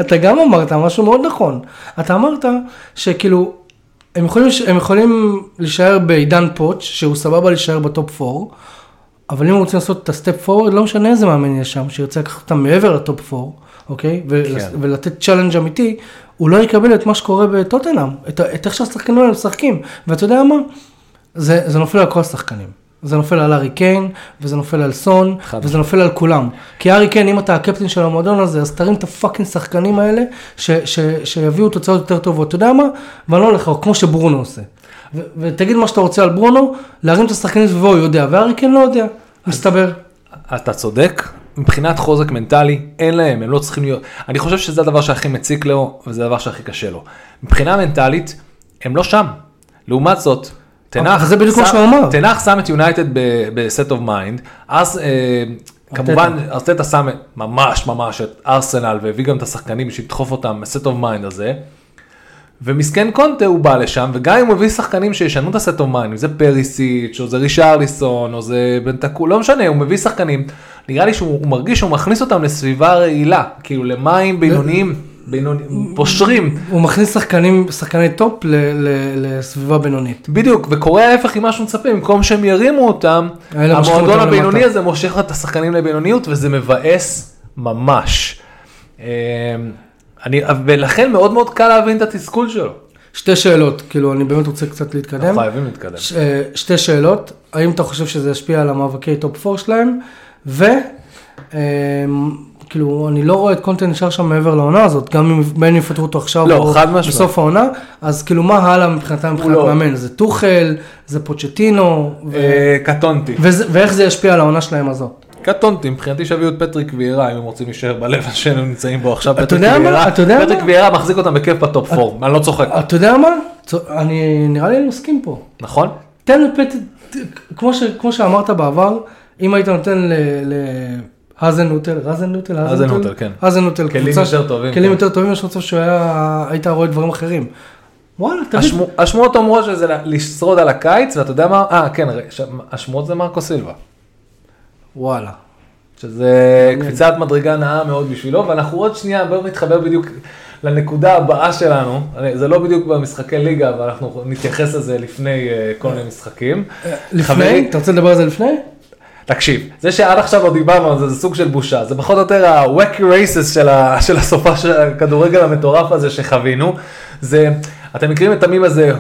אתה גם אמרת משהו מאוד נכון. אתה אמרת שכאילו, הם יכולים, הם יכולים להישאר בעידן פוץ', שהוא סבבה להישאר בטופ 4, אבל אם רוצים לעשות את ה step forward, לא משנה איזה מאמן יש שם, שירצה לקחת אותם מעבר לטופ 4, אוקיי? כן. ולתת challenge אמיתי, הוא לא יקבל את מה שקורה בטוטנאם, את, את איך שהשחקנים האלה משחקים. ואתה יודע מה? זה, זה נופל על כל השחקנים. זה נופל על ארי קיין, וזה נופל על סון, וזה נופל על כולם. כי ארי קיין, אם אתה הקפטן של המועדון הזה, אז תרים את הפאקינג שחקנים האלה, ש, ש, שיביאו תוצאות יותר טובות. אתה יודע מה? ואני לא הולך, כמו שברונו עושה. ו- ותגיד מה שאתה רוצה על ברונו, להרים את השחקנים סביבו הוא יודע, וארי כן לא יודע, מסתבר. אתה צודק, מבחינת חוזק מנטלי, אין להם, הם לא צריכים להיות, אני חושב שזה הדבר שהכי מציק לו, וזה הדבר שהכי קשה לו. מבחינה מנטלית, הם לא שם. לעומת זאת, תנח, זה בדיוק מה שהוא אמר. תנח שם את יונייטד ב set of mind, אז אה, כמובן ארטטה שם ממש ממש את ארסנל והביא גם את השחקנים בשביל לדחוף אותם ב set of mind הזה. ומסכן קונטה הוא בא לשם, וגם אם הוא מביא שחקנים שישנו את ה set of mind, אם זה פרישיץ', או זה רישרליסון, או זה בנטנקור, לא משנה, הוא מביא שחקנים, נראה לי שהוא מרגיש שהוא מכניס אותם לסביבה רעילה, כאילו למים בינוניים, בינוניים, פושרים. הוא מכניס שחקנים, שחקני טופ לסביבה בינונית. בדיוק, וקורה ההפך ממה שהוא מצפה, במקום שהם ירימו אותם, המועדון הבינוני הזה מושך את השחקנים לבינוניות, וזה מבאס ממש. אמ, אני, ולכן מאוד מאוד קל להבין את התסכול שלו. שתי שאלות, כאילו, אני באמת רוצה קצת להתקדם. אנחנו חייבים להתקדם. ש, שתי שאלות, האם אתה חושב שזה ישפיע על המאבקי טופ 4 שלהם, ו... כאילו, אני לא רואה את קונטה נשאר שם מעבר לעונה הזאת, גם אם בין יפטרו אותו עכשיו, לא, או בסוף העונה, אז כאילו, מה הלאה מבחינתם מבחינת לא. מאמן? זה טוחל, זה פוצ'טינו, ו... אה, קטונתי. ואיך זה ישפיע על העונה שלהם הזאת? קטונתי, מבחינתי שיביאו את פטריק ויירה, אם הם רוצים להישאר בשלב שהם נמצאים בו עכשיו, פטריק ויירה, פטריק ויירה מחזיק אותם בכיף ב-top 4, אני לא צוחק. אתה יודע מה? אני, נראה לי אני מסכים פה. נכון? תן לפטריק, כמו שאמרת בעבר, אם היית נותן ל... האזן נוטל, האזן נוטל, האזן נוטל, כן. האזן נוטל, כלים יותר טובים. כלים כן. יותר טובים, יש מצב שהיית רואה דברים אחרים. וואלה, תביא. השמועות אומרות שזה לשרוד על הקיץ, ואתה יודע מה, אה, כן, השמועות זה מרקו סילבה. וואלה. שזה קפיצת מדרגה נאה מאוד בשבילו, ואנחנו עוד שנייה, בואו נתחבר בדיוק לנקודה הבאה שלנו, זה לא בדיוק במשחקי ליגה, אבל אנחנו נתייחס לזה לפני אה, כל מיני משחקים. לפני? אתה רוצה לדבר על זה לפני? תקשיב, זה שעד עכשיו לא דיברנו על זה, זה סוג של בושה, זה פחות או יותר ה-wacky races של, ה, של הסופה של הכדורגל המטורף הזה שחווינו, זה, אתם מכירים את המים הזה,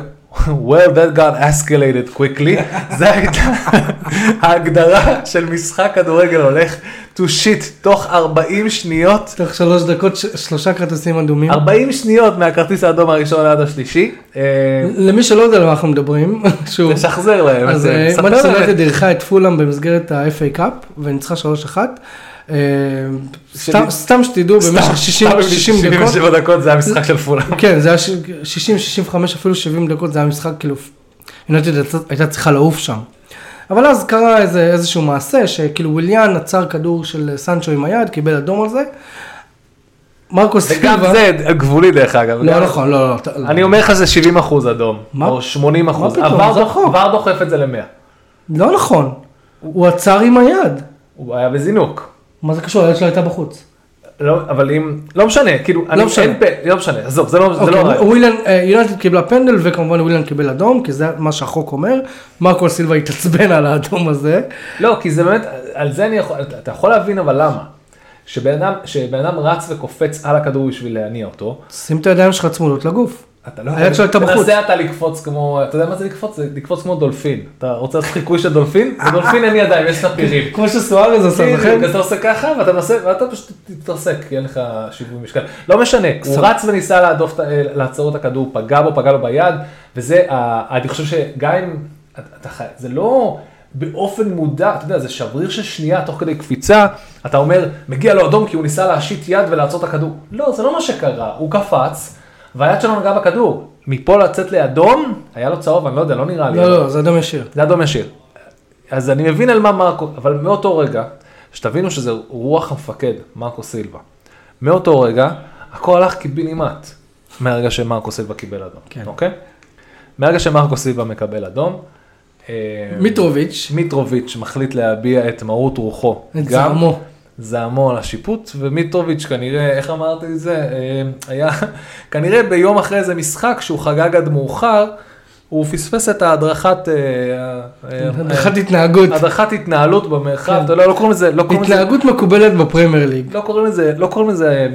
well that got escalated quickly, זה הייתה ההגדרה של משחק כדורגל הולך to shit תוך 40 שניות. תוך שלוש דקות שלושה כרטיסים אדומים. 40 שניות מהכרטיס האדום הראשון עד השלישי. אה, למי שלא יודע על מה אנחנו מדברים, שוב. תשחזר להם. אז מנצ'סטר יונייטד אירחה את פולאם במסגרת ה-FA Cup וניצחה 3-1. אה, סתם שתדעו במשך 60 דקות. 67 דקות זה המשחק של פולאם. כן, זה היה 60, 65, אפילו 70 דקות, זה היה משחק כאילו, יונייטד הייתה צריכה לעוף שם. אבל אז קרה איזה, איזשהו מעשה, שכאילו וויליאן עצר כדור של סנצ'ו עם היד, קיבל אדום על זה. מרקו סילבה. וגם זה גבולי דרך אגב. לא נכון, לא, לא. אני אומר לך זה 70 אחוז אדום. או 80 אחוז. מה פתאום, זה חוק. עבר דוחף את זה ל-100. לא נכון. הוא עצר עם היד. הוא היה בזינוק. מה זה קשור? היד שלו הייתה בחוץ. לא, אבל אם, לא משנה, כאילו, לא משנה, אין, לא משנה, עזוב, זה לא, זה לא אוקיי, ווילן, אה, יונתן קיבלה פנדל וכמובן ווילן קיבל אדום, כי זה מה שהחוק אומר, מרקו סילבה התעצבן על האדום הזה. לא, כי זה באמת, על זה אני יכול, אתה יכול להבין אבל למה. שבן אדם, שבן אדם רץ וקופץ על הכדור בשביל להניע אותו. שים את הידיים שלך צמודות לגוף. אתה לא הייתה בחוץ. תנסה אתה לקפוץ כמו, אתה יודע מה זה לקפוץ? זה לקפוץ כמו דולפין. אתה רוצה לעשות חיקוי של דולפין? בדולפין אין ידיים, יש ספירים. כמו שסוארז עושה, נכון? אתה עושה ככה ואתה מנסה, ואתה פשוט תתרסק, כי אין לך שיווי משקל. לא משנה, הוא רץ וניסה לעצור את הכדור, פגע בו, פגע לו ביד, וזה, אני חושב שגם אם, זה לא... באופן מודע, אתה יודע, זה שבריר של שנייה תוך כדי קפיצה, אתה אומר, מגיע לו אדום כי הוא ניסה להשיט יד ולעצור את הכדור. לא, זה לא מה שקרה, הוא קפץ, והיד שלו נגעה בכדור. מפה לצאת לאדום, היה לו צהוב, אני לא יודע, לא נראה לי. לא, לא, זה אדום ישיר. זה אדום ישיר. אז אני מבין על מה מרקו, אבל מאותו רגע, שתבינו שזה רוח המפקד, מרקו סילבה. מאותו רגע, הכל הלך קיבינימט, מהרגע שמרקו סילבה קיבל אדום, כן. אוקיי? מהרגע שמרקו סילבה מקבל אדום, אה, מיטרוביץ', מיטרוביץ' מחליט להביע את מהות רוחו. את זעמו. זעמו על השיפוט, ומיטרוביץ' כנראה, איך אמרתי את זה, אה, היה כנראה ביום אחרי איזה משחק שהוא חגג עד מאוחר, הוא פספס את ההדרכת... אה, אה, הדרכת התנהגות. הדרכת התנהלות במרחב, כן. אתה יודע, לא קוראים לזה... לא התנהגות מקובלת בפרמייר ליג. לא קוראים לזה, לא קוראים לזה,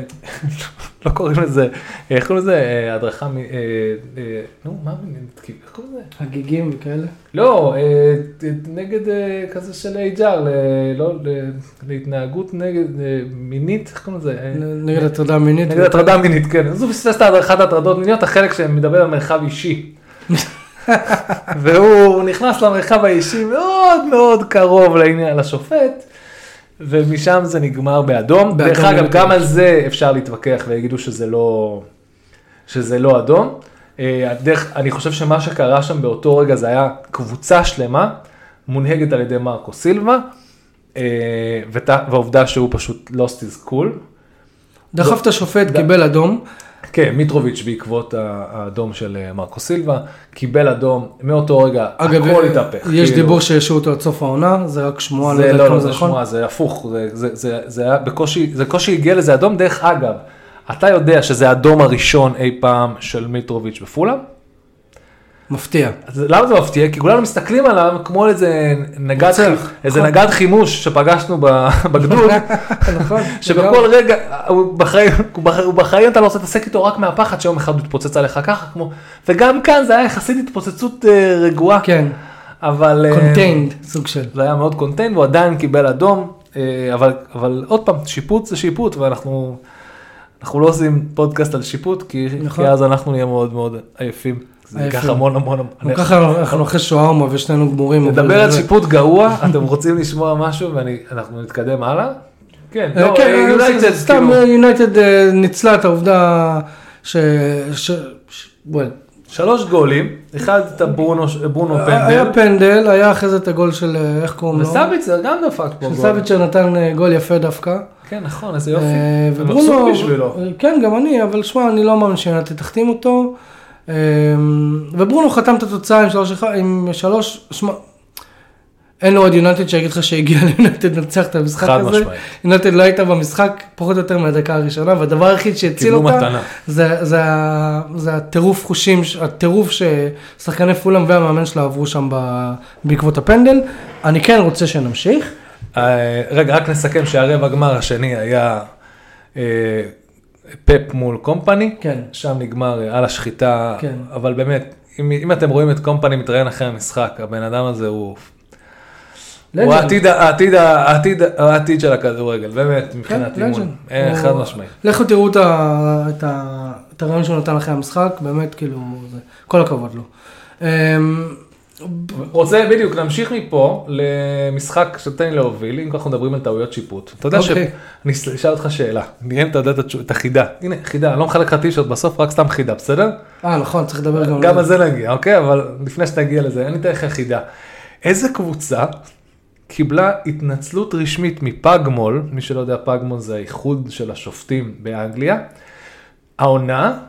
לא קוראים לזה, איך קוראים לזה, הדרכה, נו, מה, איך קוראים לזה? הגיגים וכאלה? לא, נגד כזה של HR, לא, להתנהגות נגד מינית, איך קוראים לזה? נגד הטרדה מינית. נגד הטרדה מינית, כן. פספס את הדרכת הטרדות מיניות, החלק שמדבר על מרחב אישי. והוא נכנס למרחב האישי מאוד מאוד קרוב לעניין, לשופט, ומשם זה נגמר באדום. דרך אגב, גם על זה אפשר להתווכח ויגידו שזה לא, שזה לא אדום. אה, הדרך, אני חושב שמה שקרה שם באותו רגע זה היה קבוצה שלמה, מונהגת על ידי מרקו סילבה, אה, והעובדה שהוא פשוט lost his cool. דחף את השופט, קיבל אדום. כן, מיטרוביץ' בעקבות האדום של אה, מרקו סילבה, קיבל אדום, מאותו רגע אגב, הכל התהפך. יש כאילו... דיבור שהשאירו אותו עד סוף העונה, זה רק שמועה, זה לא, לא, זה נכון? שמועה, זה הפוך, זה, זה, זה, זה היה בקושי, זה קושי הגיע לזה אדום, דרך אגב, אתה יודע שזה האדום הראשון אי פעם של מיטרוביץ' בפולאם? מפתיע. אז למה זה מפתיע? כי כולנו מסתכלים עליו כמו איזה נגד, איזה נכון. נגד חימוש שפגשנו בגדוד, נכון, שבכל רגע, הוא בחיים, הוא בחיים אתה לא רוצה להתעסק איתו רק מהפחד שיום אחד הוא יתפוצץ עליך ככה, כמו, וגם כאן זה היה יחסית התפוצצות אה, רגועה. כן. אבל... contained, אה, סוג של. זה היה מאוד contained, הוא עדיין קיבל אדום, אה, אבל, אבל עוד פעם, שיפוט זה שיפוט, ואנחנו אנחנו לא עושים פודקאסט על שיפוט, כי, נכון. כי אז אנחנו נהיה מאוד מאוד עייפים. זה ייקח המון המון המון. ככה אנחנו אחרי שווארמה ושנינו גמורים. נדבר על שיפוט גרוע, אתם רוצים לשמוע משהו ואנחנו נתקדם הלאה? כן, אה, לא, כן, יונייטד, סתם יונייטד כאילו- אה, ניצלה את העובדה ש... שלוש גולים, אחד את הברונו פנדל. היה פנדל, היה אחרי זה את הגול של, אה, איך קוראים לו? וסביצר גם דפק פה גול. סביצר נתן גול יפה דווקא. כן, נכון, איזה יופי. וברונו, כן, גם אני, אבל שמע, אני לא מאמין שיונתן תחתים אותו. אמ, וברונו חתם את התוצאה עם שלוש, עם שלוש, שמע, אין עוד יונתד שיגיד לך שהגיע ליונתד לנצח את המשחק חד הזה. משמעית. יונתד לא הייתה במשחק פחות או יותר מהדקה הראשונה, והדבר היחיד שהציל אותה, מתנה. זה, זה, זה הטירוף חושים, הטירוף ששחקני פולאם והמאמן שלה עברו שם בעקבות הפנדל. אני כן רוצה שנמשיך. אה, רגע, רק נסכם שהרבע גמר השני היה אה, פפ מול קומפני. כן. שם נגמר אה, על השחיטה, כן. אבל באמת, אם, אם אתם רואים את קומפני מתראיין אחרי המשחק, הבן אדם הזה הוא, הוא. העתיד, העתיד, העתיד, העתיד של הכדורגל, באמת, מבחינת כן, אימון, לג'נד. אה, חד משמעית. לכו תראו את, הרעיון שהוא נתן אחרי המשחק, באמת כאילו, זה, כל הכבוד לו. רוצה בדיוק להמשיך מפה למשחק שתן לי להוביל, אם אנחנו מדברים על טעויות שיפוט. אתה יודע אוקיי. שאני אשאל אותך שאלה, נראה אם אתה יודע את החידה. הנה, חידה, אני לא מחלק לך טישרט בסוף, רק סתם חידה, בסדר? אה נכון, צריך לדבר גם גם על זה. על זה נגיע, אוקיי? אבל לפני שנגיע לזה, אני אתן לך חידה. איזה קבוצה קיבלה התנצלות רשמית מפגמול, מי שלא יודע, פגמול זה האיחוד של השופטים באנגליה, העונה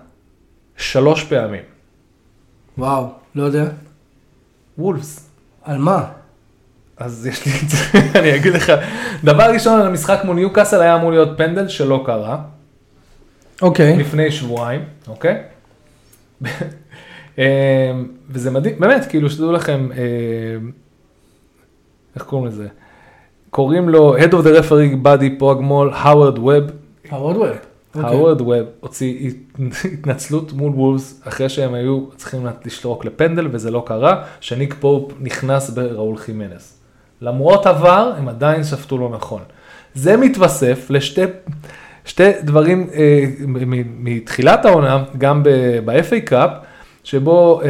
שלוש פעמים. וואו, לא יודע. וולפס. על מה? אז יש לי את זה, אני אגיד לך, דבר ראשון על המשחק מול ניוקאסל היה אמור להיות פנדל שלא קרה, אוקיי. לפני שבועיים, אוקיי? אה, וזה מדהים, באמת, כאילו שתדעו לכם, אה, איך קוראים לזה? קוראים לו Head of the Referee Buddy פוגמול, האוורד ווב. האוורד ווב. האוורד ווב הוציא התנצלות מול וולפס אחרי שהם היו צריכים לשרוק לפנדל וזה לא קרה, שניק פופ נכנס בראול חימנס. למרות עבר, הם עדיין שפטו לא נכון. זה מתווסף לשתי שתי דברים אה, מתחילת העונה, גם ב-FA Cup, שבו אה,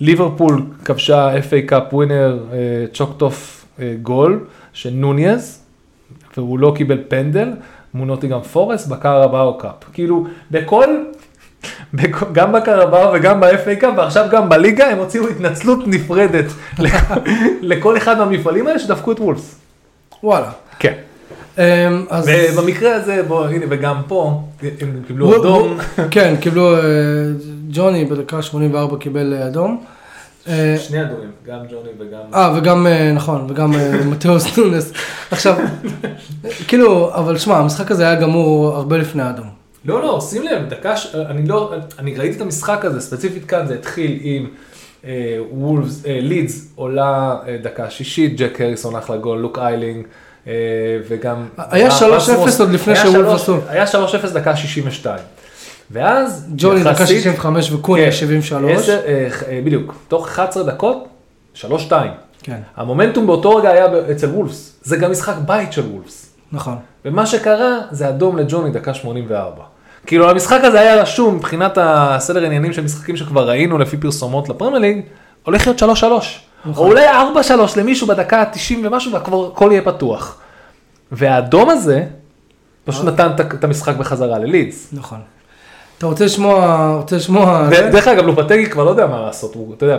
ליברפול כבשה FA Cup winner אה, chalked off אה, גול של נוניז, והוא לא קיבל פנדל, מול נוטינגהאם פורסט ב-Carabao Cup. כאילו, בכל, בכ- גם בקרבאו וגם ב-FA Cup, ועכשיו גם בליגה, הם הוציאו התנצלות נפרדת לכל, לכל אחד מהמפעלים האלה שדפקו את וולפס. וואלה. כן. אמ, אז... ובמקרה הזה, בוא, הנה, וגם פה, הם קיבלו אדום. כן, קיבלו, אה, ג'וני בדקה 84 קיבל אה, אדום. אה, שני אדומים, גם ג'וני וגם... אה, וגם, אה, נכון, וגם אה, מתאוס נונס. עכשיו, כאילו, אבל שמע, המשחק הזה היה גמור הרבה לפני האדום. לא, לא, שים לב, דקה. אני לא, אני ראיתי את המשחק הזה, ספציפית כאן, זה התחיל עם וולפס, לידס עולה דקה שישית, ג'ק הריסון אחלה גול, לוק איילינג, וגם... היה 3-0 עוד לפני שלוש- עשו. היה 3-0 דקה 62. ואז, ג'וני דקה יחסית- 65 וקוני כן, 73. עשר, אה, אה, בדיוק, תוך 11 דקות, 3-2. כן, המומנטום באותו רגע היה אצל וולפס, זה גם משחק בית של וולפס. נכון. ומה שקרה זה אדום לג'וני דקה 84. כאילו המשחק הזה היה רשום מבחינת הסדר עניינים של משחקים שכבר ראינו לפי פרסומות לפרמייר ליג, הולך להיות 3-3. נכון. או אולי 4-3 למישהו בדקה ה-90 ומשהו והכבר הכל יהיה פתוח. והאדום הזה פשוט נתן את- את המשחק בחזרה ללידס. נכון. אתה רוצה לשמוע, רוצה לשמוע... דרך אגב לופטגי כבר לא יודע מה לעשות, הוא, אתה יודע,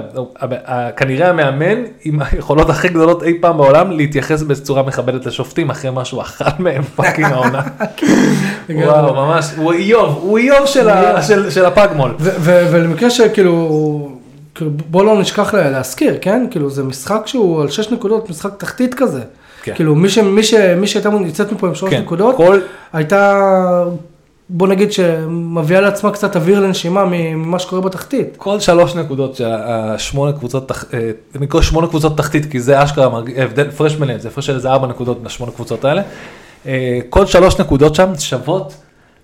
כנראה המאמן עם היכולות הכי גדולות אי פעם בעולם להתייחס בצורה מכבדת לשופטים אחרי מה שהוא אכל מהם fucking העונה. וואו ממש, הוא איוב, הוא איוב של ה-PGMOL. ולמקרה שכאילו, כאילו, בוא לא נשכח לה- להזכיר, כן? כאילו זה משחק שהוא על 6 נקודות, משחק תחתית כזה. כן. כאילו מי ש- מי ש- מי שהייתה יוצאת מפה עם 3 כן, נקודות, כל, הייתה, בוא נגיד שמביאה לעצמה קצת אוויר לנשימה ממה שקורה בתחתית. כל שלוש נקודות של השמונה קבוצות, תח- אה, אני קורא שמונה קבוצות תחתית כי זה אשכרה הבדל, הפרש ביניהם, זה הפרש של איזה ארבע נקודות לשמונה קבוצות האלה. אה, כל שלוש נקודות שם שוות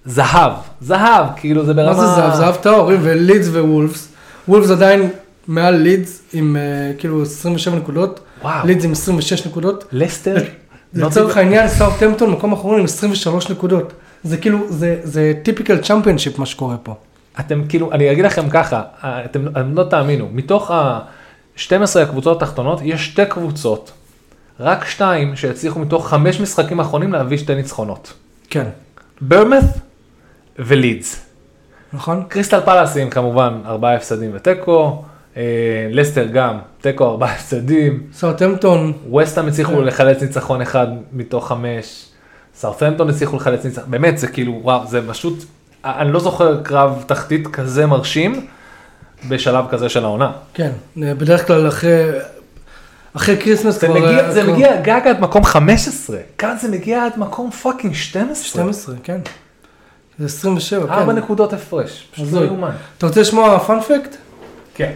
זהב, זהב, כאילו זה ברמה... מה זה זהב? זהב טהור, ולידס ווולפס. וולפס עדיין מעל לידס עם אה, כאילו 27 נקודות. וואו. לידס עם 26 נקודות. לסטר? לצורך העניין, סאוטהמפטון מקום אחרון עם 23 נקודות. זה כאילו, זה, זה טיפיקל צ'מפיונשיפ מה שקורה פה. אתם כאילו, אני אגיד לכם ככה, אתם, אתם לא תאמינו, מתוך ה-12 הקבוצות התחתונות, יש שתי קבוצות, רק שתיים שהצליחו מתוך חמש משחקים אחרונים להביא שתי ניצחונות. כן, ברמת ולידס. נכון? קריסטל פלאסים כמובן ארבעה הפסדים ותיקו, אה, לסטר גם תיקו ארבעה הפסדים, סאוטהמפטון, ווסטהאם הצליחו כן. לחלץ ניצחון אחד מתוך חמש, סאוטהמפטון הצליחו לחלץ ניצחון, באמת זה כאילו וואו זה פשוט, אני לא זוכר קרב תחתית כזה מרשים בשלב כזה של העונה. כן, בדרך כלל אחרי, אחרי כריסמס כבר... מגיע, אה, זה כבר- מגיע גג עד מקום 15, כאן זה מגיע עד מקום fucking 12. 12, כן. זה 27, כן. ארבע נקודות הפרש, פשוט לא. יאומן. אתה רוצה לשמוע fun fact? כן.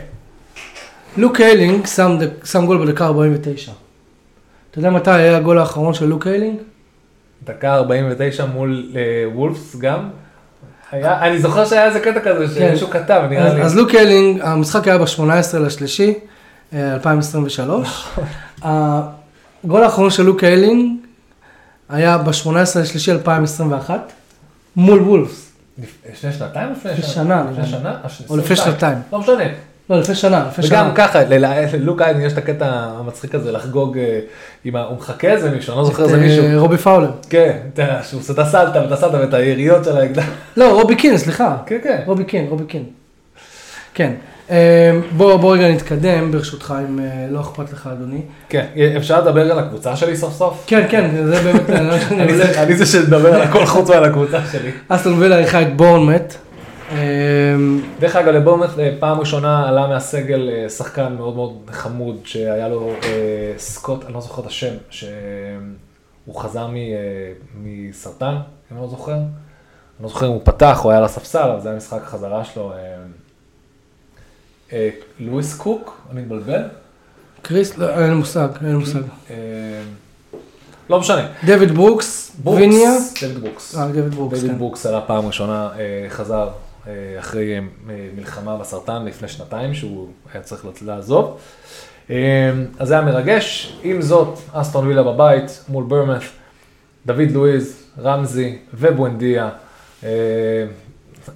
לוק איילינג שם, שם גול בדקה 49. אתה יודע מתי היה הגול האחרון של לוק איילינג? דקה 49 מול אה, וולפס גם. היה, אני זוכר שהיה איזה קטע כזה שמישהו כתב, נראה לי. אז, אז לוק איילינג, המשחק היה ב-18 לשלישי, אה, 2023. הגול האחרון של לוק איילינג היה ב-18 לשלישי 2021, מול וולפס. לפני שנתיים או לפני שנה? לפני. שנה? או לפני שנתיים. לא משנה. לא, לפני שנה, לפני שנה. וגם ככה, ללוק איילינג יש את הקטע המצחיק הזה לחגוג, אה, עם ה- הוא מחכה איזה מישהו, אני לא זוכר איזה אה, מישהו. רובי פאולר. כן, שהוא עושה את הסלטה ואת הסלטה ואת היריות של האקדח. לא, רובי קין, סליחה. כן, כן. רובי קין, רובי קין. כן. אה, בוא, בוא רגע נתקדם, ברשותך, אם לא אכפת לך, אדוני. כן, אפשר לדבר על הקבוצה שלי סוף סוף? כן, כן, זה באמת, אני לא אני. זה- אני זה שמדבר על הכל חוץ מעל הקבוצה שלי. אסטון וילה אירחה את בורנמט. אה, דרך אגב, לבורנמוט אה, פעם ראשונה עלה מהסגל אה, שחקן מאוד מאוד חמוד, שהיה לו אה, סקוט, אני לא זוכר את השם, שהוא חזר מסרטן, אם אני לא זוכר. אני לא זוכר אם הוא פתח או היה על הספסל, אבל זה היה משחק החזרה שלו. לואיס קוק, אני מתבלבל? קריס, לא, אין לי מושג, אין לי מושג. לא משנה. דויד ברוקס, ויניה. דויד ברוקס. אה, דויד ברוקס, דויד כן. ברוקס עלה פעם ראשונה, חזר אחרי אה, מלחמה בסרטן לפני שנתיים, שהוא היה צריך לעזוב. אה, אז זה היה מרגש. עם זאת, אסטון וילה בבית מול בורנמות', דאג לואיז, רמזי ובואנדיה. אה,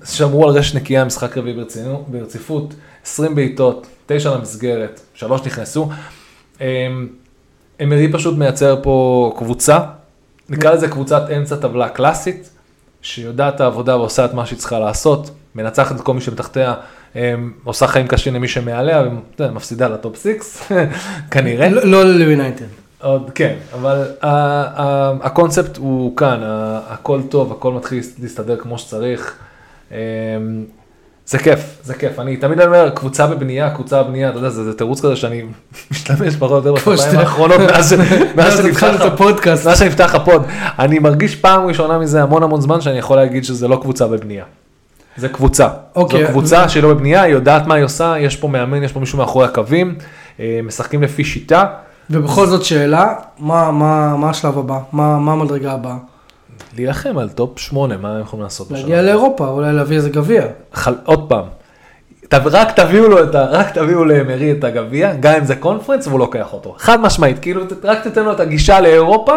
שמרו על רשת נקייה, משחק רביעי ברציפות, 20 בעיטות, 9 למסגרת, 3 נכנסו. אה, אמרי פשוט מייצר פה קבוצה, נקרא לזה קבוצת אמצע טבלה קלאסית, שיודעת את העבודה ועושה את מה שהיא צריכה לעשות, מנצחת את כל מי שמתחתיה, אה, עושה חיים קשים למי שמעליה, ומפסידה לטופ 6, כנראה. לא לא ליונייטד. עוד כן, אבל הקונספט הוא כאן, הכל טוב, הכל מתחיל להסתדר כמו שצריך. זה כיף, זה כיף. אני תמיד אומר, קבוצה בבנייה, קבוצה בבנייה, אתה יודע, זה, זה תירוץ כזה שאני משתמש פחות או יותר בשנתיים האחרונות מאז שנפתח הפודקאסט. מאז שנפתח ה-pod. אני מרגיש פעם ראשונה מזה המון המון זמן שאני יכול להגיד שזה לא קבוצה בבנייה. זה קבוצה. אוקיי. זו קבוצה שהיא לא בבנייה, היא יודעת מה היא עושה, יש פה מאמן, יש פה מישהו מאחורי הקווים, אה, משחקים לפי שיטה. ובכל זאת שאלה, מה- מה מה השלב הבא? מה מה המדרגה הבאה? להילחם על top 8, מה הם יכולים לעשות? בשנה להגיע? לאירופה, אולי להביא איזה גביע. חל... עוד פעם. רק תביאו לו את ה... רק תביאו לאמרי את הגביע, גם אם זה קונפרנס והוא לוקח אותו. חד משמעית, כאילו רק תתן לו את הגישה לאירופה,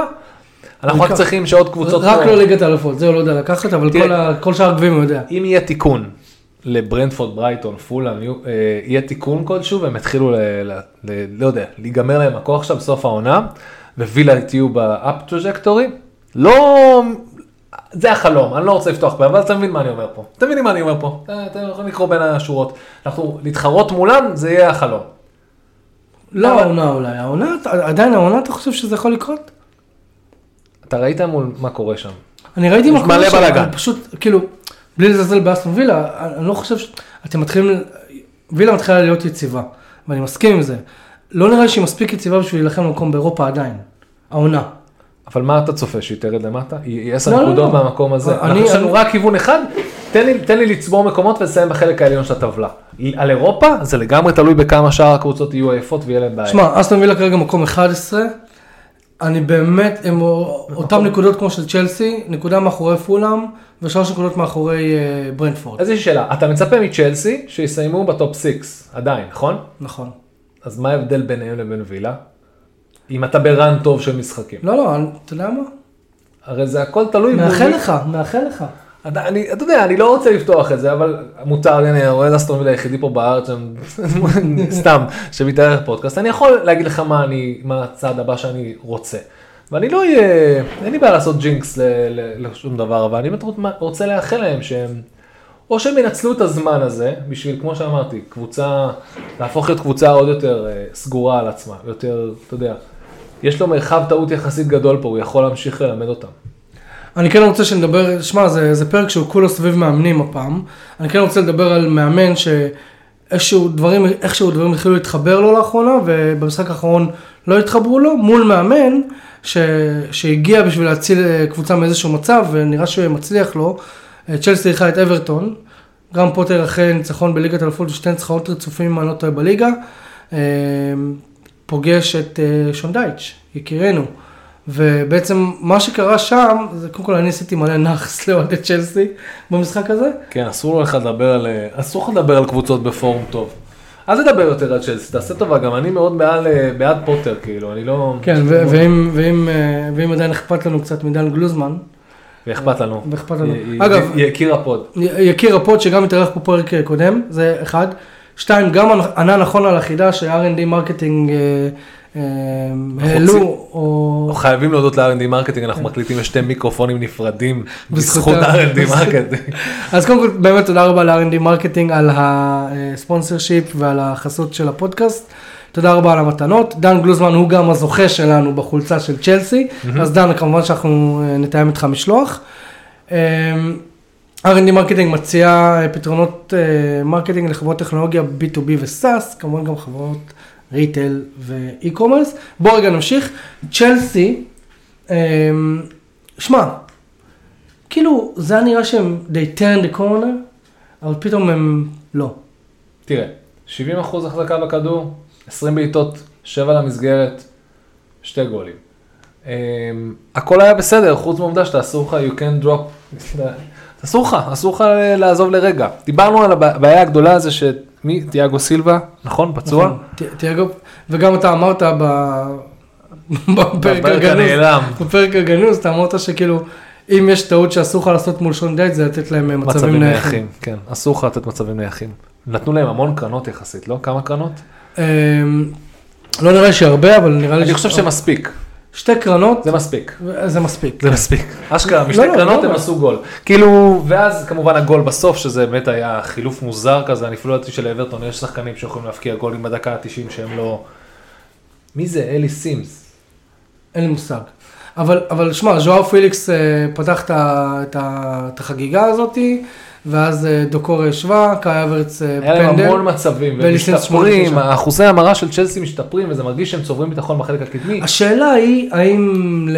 אנחנו רק צריכים שעוד קבוצות... רק פה- לא ליגת האלופות, זה הוא לא יודע לקחת, אבל כל שאר הגביעים הוא יודע. אם יהיה תיקון לברנדפורד, ברייטון, ניו- אה, יהיה תיקון כלשהו והם יתחילו, ל... ל... ל... לא יודע, להיגמר להם הכוח עכשיו בסוף העונה, ווילה תהיו ב- up trajectory, לא... זה החלום, אני לא רוצה לפתוח פה, אבל אתה מבין מה אני אומר פה. אתם מבינים מה אני אומר פה, אתם יכולים לקרוא בין השורות. אנחנו, להתחרות מולם, זה יהיה החלום. לא אבל- העונה אולי, העונה, עדיין העונה אתה חושב שזה יכול לקרות? אתה ראית מול מה קורה שם. אני ראיתי מה קורה שם, בלאגן. אבל פשוט, כאילו, בלי לזלזל באסטון וילה, אני לא חושב ש... אתם מתחילים, וילה מתחילה להיות יציבה, ואני מסכים עם זה. לא נראה לי שהיא מספיק יציבה בשביל להילחם במקום באירופה עדיין, העונה. אבל מה אתה צופה, שהיא תרד למטה? היא 10 לא, לא, נקודות לא. מהמקום הזה. אני- אנחנו יש לנו אני- רק כיוון אחד, תן לי, תן לי לצבור מקומות ולסיים בחלק העליון של הטבלה. על אירופה זה לגמרי תלוי בכמה שאר הקבוצות יהיו עייפות ויהיה להם בעיה. שמע, אסטון וילה כרגע מקום 11, אני באמת, הם אותם נקודות כמו של צ'לסי, נקודה מאחורי פולאם, ושלוש נקודות מאחורי אה, ברנדפורד. אז יש שאלה, אתה מצפה מצ'לסי שיסיימו בטופ 6 עדיין, נכון? נכון. אז מה ההבדל ביניהם לבין וילה? אם אתה ברן טוב של משחקים. לא, לא, אתה יודע מה? הרי זה הכל תלוי. מאחל במי- לך, מאחל לך. אתה, אני, אתה יודע, אני לא רוצה לפתוח את זה, אבל מותר לי, אני רואה את אסטון וילה היחידי פה בארץ, סתם, שמתארח פודקאסט, אני יכול להגיד לך מה אני, מה הצעד הבא שאני רוצה. ואני לא אהיה, אין לי בעיה לעשות ג'ינקס ל- ל- לשום דבר, אבל אני באמת רוצ- רוצה לאחל להם שהם, או שהם ינצלו את הזמן הזה, בשביל, כמו שאמרתי, קבוצה, להפוך להיות קבוצה עוד יותר אה, סגורה על עצמה, יותר, אתה יודע, יש לו מרחב טעות יחסית גדול פה, הוא יכול להמשיך ללמד אותם. אני כן רוצה שנדבר, שמע, זה, זה פרק שהוא כולו סביב מאמנים הפעם. אני כן רוצה לדבר על מאמן איכשהו דברים, איכשהו דברים התחילו להתחבר לו לאחרונה, ובמשחק האחרון לא התחברו לו, מול מאמן ש, שהגיע בשביל להציל אה, קבוצה מאיזשהו מצב, ונראה שהוא מצליח לו. אה, צ'לסי אירחה את אברטון, גם פוטר אחרי ניצחון בליגת אלפות ושתי ניצחונות רצופים, אם אני לא טועה, בליגה. אה, פוגש את שון דייץ', יקירנו. ובעצם מה שקרה שם, זה קודם כל אני עשיתי מלא נאחס לאוהדי צ'לסי במשחק הזה. כן, אסור לך לדבר על, אסור לך לדבר על קבוצות בפורום טוב. אל תדבר יותר על צ'לסי, תעשה טובה, גם אני מאוד מעל, בעד פוטר, כאילו, אני לא... כן, ו- ואם, ואם, ואם עדיין אכפת לנו קצת מדן גלוזמן. ואכפת לנו. ואכפת לנו. אגב, יקיר הפוד. יקיר הפוד שגם התארח פה פרק קודם, זה אחד. שתיים, גם ענה נכון על החידה ש- R&D Marketing העלו, או... חייבים להודות ל-R&D Marketing, אנחנו מקליטים בשתי מיקרופונים נפרדים בזכות R&D Marketing. אז קודם כל, באמת תודה רבה ל-R&D Marketing על ה sponsorship ועל החסות של הפודקאסט. תודה רבה על המתנות. דן גלוזמן הוא גם הזוכה שלנו בחולצה של צ'לסי, אז דן, כמובן שאנחנו נתאם איתך משלוח. R&D Marketing מציע פתרונות marketing לחברות טכנולוגיה B2B ו SaaS, כמובן גם חברות retail ו e-commerce. בואו רגע נמשיך. צ'לסי, שמע, כאילו זה היה נראה שהם they turn the corner, אבל פתאום הם לא. תראה, 70 אחוז החזקה בכדור, 20 בעיטות, 7 למסגרת, שתי גולים. הכל היה בסדר, חוץ מהעובדה שאתה אסור לך, you can drop, אסור לך, אסור לך לעזוב לרגע. דיברנו על הבעיה הגדולה הזו שמי, תיאגו סילבה, נכון? פצוע? נכון, תיאגו, וגם אתה אמרת בפרק הגנוז, בפרק הגנוז, אתה אמרת שכאילו, אם יש טעות שאסור לך לעשות מול שון דייט, זה לתת להם מצבים נייחים. כן, אסור לך לתת מצבים נייחים. נתנו להם המון קרנות יחסית, לא? כמה קרנות? אמ, לא נראה שהרבה, אבל נראה לי... אני חושב שמספיק. שתי קרנות. זה מספיק. זה מספיק. זה מספיק. אשכרה, משתי לא, קרנות לא, הם לא. עשו גול. כאילו, ואז כמובן הגול בסוף, שזה באמת היה חילוף מוזר כזה, אני אפילו לא ידעתי שלאברטון יש שחקנים שיכולים להפקיע גולים בדקה ה-90 שהם לא... מי זה? אלי סימס. אין לי מושג. אבל, אבל שמע, ז'ואר פיליקס אה, פתח את החגיגה הזאתי. ואז אה, דוקור ישבה, קאי אברץ בפנדל. היה להם המון מצבים, ומשתפרים, אחוזי המרה של צ'לסי משתפרים, וזה מרגיש שהם צוברים ביטחון בחלק הקדמי. השאלה היא, האם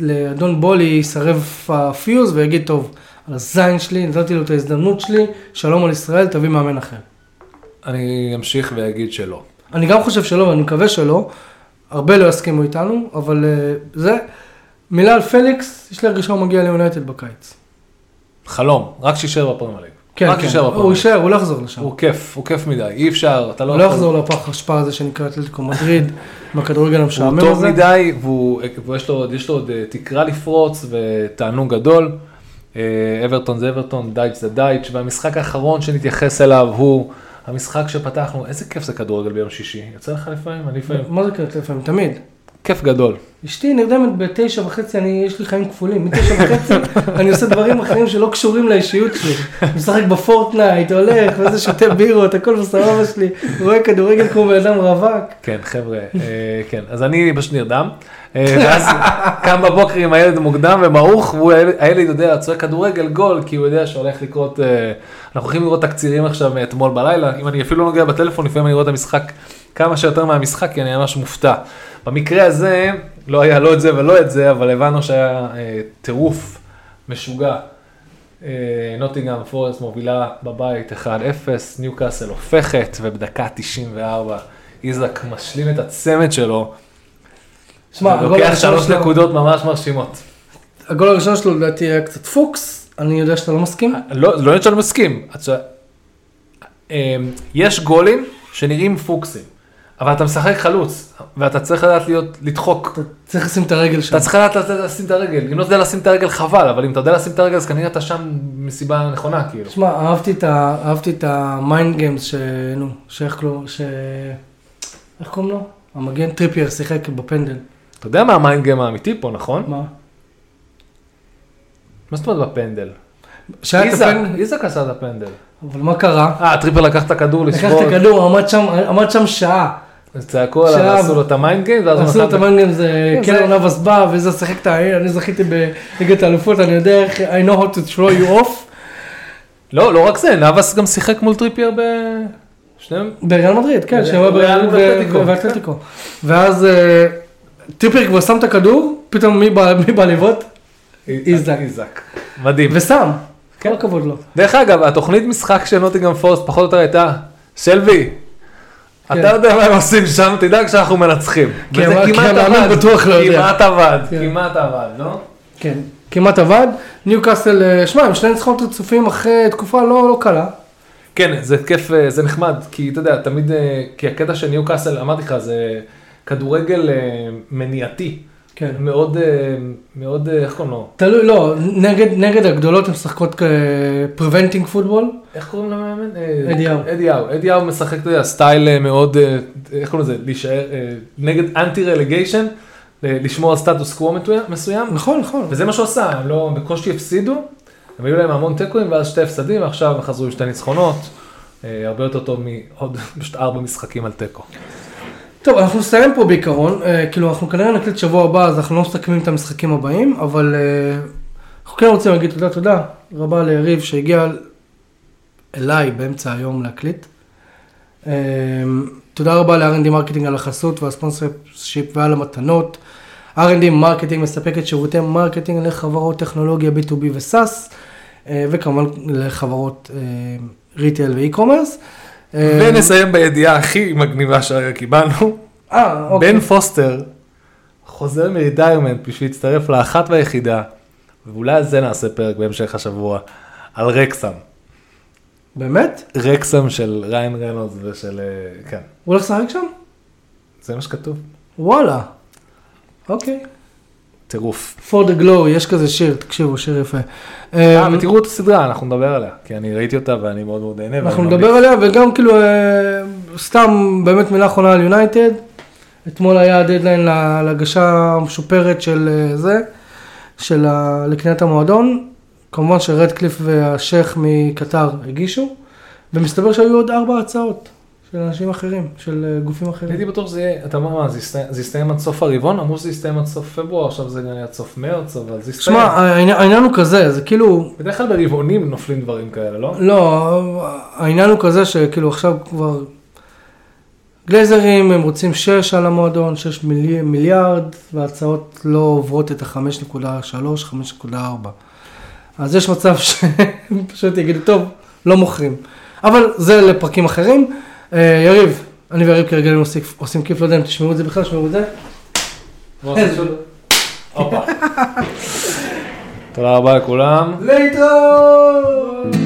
לאדון בולי יסרב הפיוז ויגיד, טוב, על הזין שלי, נתתי לו את ההזדמנות שלי, שלום על ישראל, תביא מאמן אחר. אני אמשיך ואגיד שלא. אני גם חושב שלא, ואני מקווה שלא. הרבה לא יסכימו איתנו, אבל אה, זה, מילה על פליקס, יש לי הרגשה הוא מגיע ליונייטד בקיץ. חלום, רק שישאר בפרמייר ליג. כן, רק כן, שישאר בפרמייר הוא יישאר, הוא לא יחזור לשם. הוא כיף, הוא כיף מדי, אי אפשר, אתה לא. הוא לא יחזור לפח אשפה הזה שנקרא אתלטיקו מדריד, בכדורגל המשעמם הזה. הוא טוב מדי, ויש לו עוד אה, תקרה לפרוץ ותענוג גדול. אה, אברטון זה אברטון, דייץ' זה דייץ', והמשחק האחרון שנתייחס אליו הוא המשחק שפתחנו, איזה כיף זה כדורגל ביום שישי, יוצא לך לפעמים? אני לפעמים. מה זה כיף לפעמים? תמיד. כיף גדול. אשתי נרדמת בתשע וחצי, אני, יש לי חיים כפולים, מתשע וחצי אני עושה דברים אחרים שלא קשורים לאישיות שלי. משחק בפורטנייט, הולך, ואיזה שותה בירות, הכל בסבבה שלי, רואה כדורגל כמו בן אדם רווק. כן, חבר'ה, אה, כן, אז אני פשוט נרדם, ואז קם בבוקר עם הילד מוקדם ומעוך, והילד יודע, צועק כדורגל גול, כי הוא יודע שהולך לקרות, אה, אנחנו הולכים לראות תקצירים עכשיו מאתמול בלילה, אם אני אפילו לא נוגע בטלפון, לפעמים אני רואה את המשחק כמה שיותר מהמשחק, כי אני ממש מופתע. במקרה הזה, לא היה לא את זה ולא את זה, אבל הבנו שהיה אה, טירוף משוגע. אה, נוטינגאם פורסט מובילה בבית 1-0, ניוקאסל הופכת, ובדקה 94 איזק משלים את הצמד שלו. שמע, לוקח שלוש נקודות ממש מרשימות. הגול הראשון שלו לדעתי היה קצת פוקס, אני יודע שאתה לא מסכים. לא, לא יודע שאני מסכים. אה, יש גולים שנראים פוקסים. אבל אתה משחק חלוץ, ואתה צריך לדעת להיות, לדחוק. אתה צריך לשים את הרגל שם. אתה צריך לדעת לשים את הרגל. אם לא יודע לשים את הרגל חבל, אבל אם אתה יודע לשים את הרגל, אז כנראה אתה שם מסיבה נכונה, כאילו. תשמע, אהבתי את ה mind games, ש... נו, שאיך קוראים לו? המגן טריפייר שיחק בפנדל. אתה יודע מה ה mind game האמיתי פה, נכון? מה? מה זאת אומרת בפנדל? איזק עשה את הפנדל. אבל מה קרה? אה, טריפייר לקח את הכדור לשבור. לקח את הכדור, עמד שם שעה. אז צעקו עליו, עשו לו את ה mind game, ואז הוא עשו לו את ה mind game, זה קיילור נבאס בא, וזה שיחק את העיר, אני זכיתי בליגת האלופות, אני יודע איך, I know how to throw you off. לא, לא רק זה, נאבס גם שיחק מול טריפייר שניהם? בריאל מדריד, כן, שהם בריאל ואתלטיקו. ו- ואתלטיקו. ואז טריפייר כבר שם את הכדור, פתאום מי בא מי בא לבעוט? איזק. איזק. מדהים. ושם, כן. כל הכבוד לו. דרך אגב, התוכנית משחק של נוטינגרם פורסט פחות או יותר הייתה, שלוי, כן. אתה יודע מה הם עושים שם, תדאג שאנחנו מנצחים. כי וזה כי כמעט עבד, לא. כמעט עבד, כן. כמעט עבד, לא? כן, כמעט עבד. ניוקאסל, אה, שמע, עם שני ניצחונות רצופים אחרי תקופה לא לא קלה. כן, זה כיף, אה, זה נחמד, כי אתה יודע, תמיד, אה, כי הקטע של ניוקאסל, אמרתי לך, זה כדורגל אה, מניעתי. כן. מאוד, אה, מאוד, אה, איך קוראים לו? תלוי, לא, נגד, נגד הגדולות הן משחקות preventing football. איך קוראים למאמן? אדי האו. אדי האו. אדי האו משחק, אתה יודע, style מאוד, איך קוראים לזה? להישאר, נגד אנטי רלגיישן, לשמור על סטטוס קוו מסוים. נכון, נכון. וזה מה שהוא עשה, הם לא, בקושי הפסידו, הם היו להם המון תיקואים ואז שתי הפסדים, ועכשיו חזרו עם שתי ניצחונות, הרבה יותר טוב מעוד ארבע משחקים על תיקו. טוב, אנחנו נסיים פה בעיקרון, אה, כאילו אנחנו כנראה נקליט שבוע הבא, אז אנחנו לא מסכמים את המשחקים הבאים, אבל אה, אנחנו כן רוצים להגיד תודה, תודה רבה ליריב שהגיע אליי באמצע היום להקליט. אה, תודה רבה ל-R&D Marketing על החסות וה sponsorship ועל המתנות. R&D Marketing מספקת שירותי marketing לחברות טכנולוגיה B2B ו SaaS, אה, וכמובן לחברות retail ו e-commerce. אה, ונסיים בידיעה הכי מגניבה שהרגע קיבלנו, אה, אוקיי. בן פוסטר חוזר מ retirement בשביל להצטרף לאחת והיחידה, ואולי על זה נעשה פרק בהמשך השבוע, על רקסם. באמת? רקסם של ריין רנולדס ושל, אה, כן, הוא הולך לשחק שם? זה מה שכתוב, וואלה. אוקיי. טירוף. For the glory, יש כזה שיר, תקשיבו, שיר יפה. אה, אמ, ותראו את הסדרה, אנחנו נדבר עליה, כי אני ראיתי אותה ואני מאוד מאוד נהנה. אנחנו נדבר. עליה, וגם כאילו, אה, סתם באמת מילה אחרונה על יונייטד. אתמול היה הדדליין לה- להגשה המשופרת של אה, זה, של ה- לקניית המועדון. כמובן שרדקליף והשייח מקטר הגישו, ומסתבר שהיו עוד ארבע הצעות של אנשים אחרים, של אה, גופים אחרים. הייתי בטוח שזה יהיה, אתה אומר מה, זה יסתיים- עד סוף הרבעון? אמרו שזה יסתיים עד סוף פברואר, עכשיו זה נראה עד סוף מרץ, אבל זה יסתיים. שמע, העניין הוא כזה, זה כאילו, בדרך כלל ברבעונים נופלים דברים כאלה, לא? לא, העניין הוא כזה שכאילו עכשיו כבר גלייזרים הם רוצים 6 על המועדון, 6 מילי, מיליארד, וההצעות לא עוברות את ה-5.3, 5.4. אז יש מצב שהם פשוט יגידו, טוב, לא מוכרים. אבל זה לפרקים אחרים. אה, יריב, אני ויריב כרגע עושים, כיף, לא יודע אם תשמעו את זה בכלל, תשמעו את זה. תודה רבה לכולם. להתראות!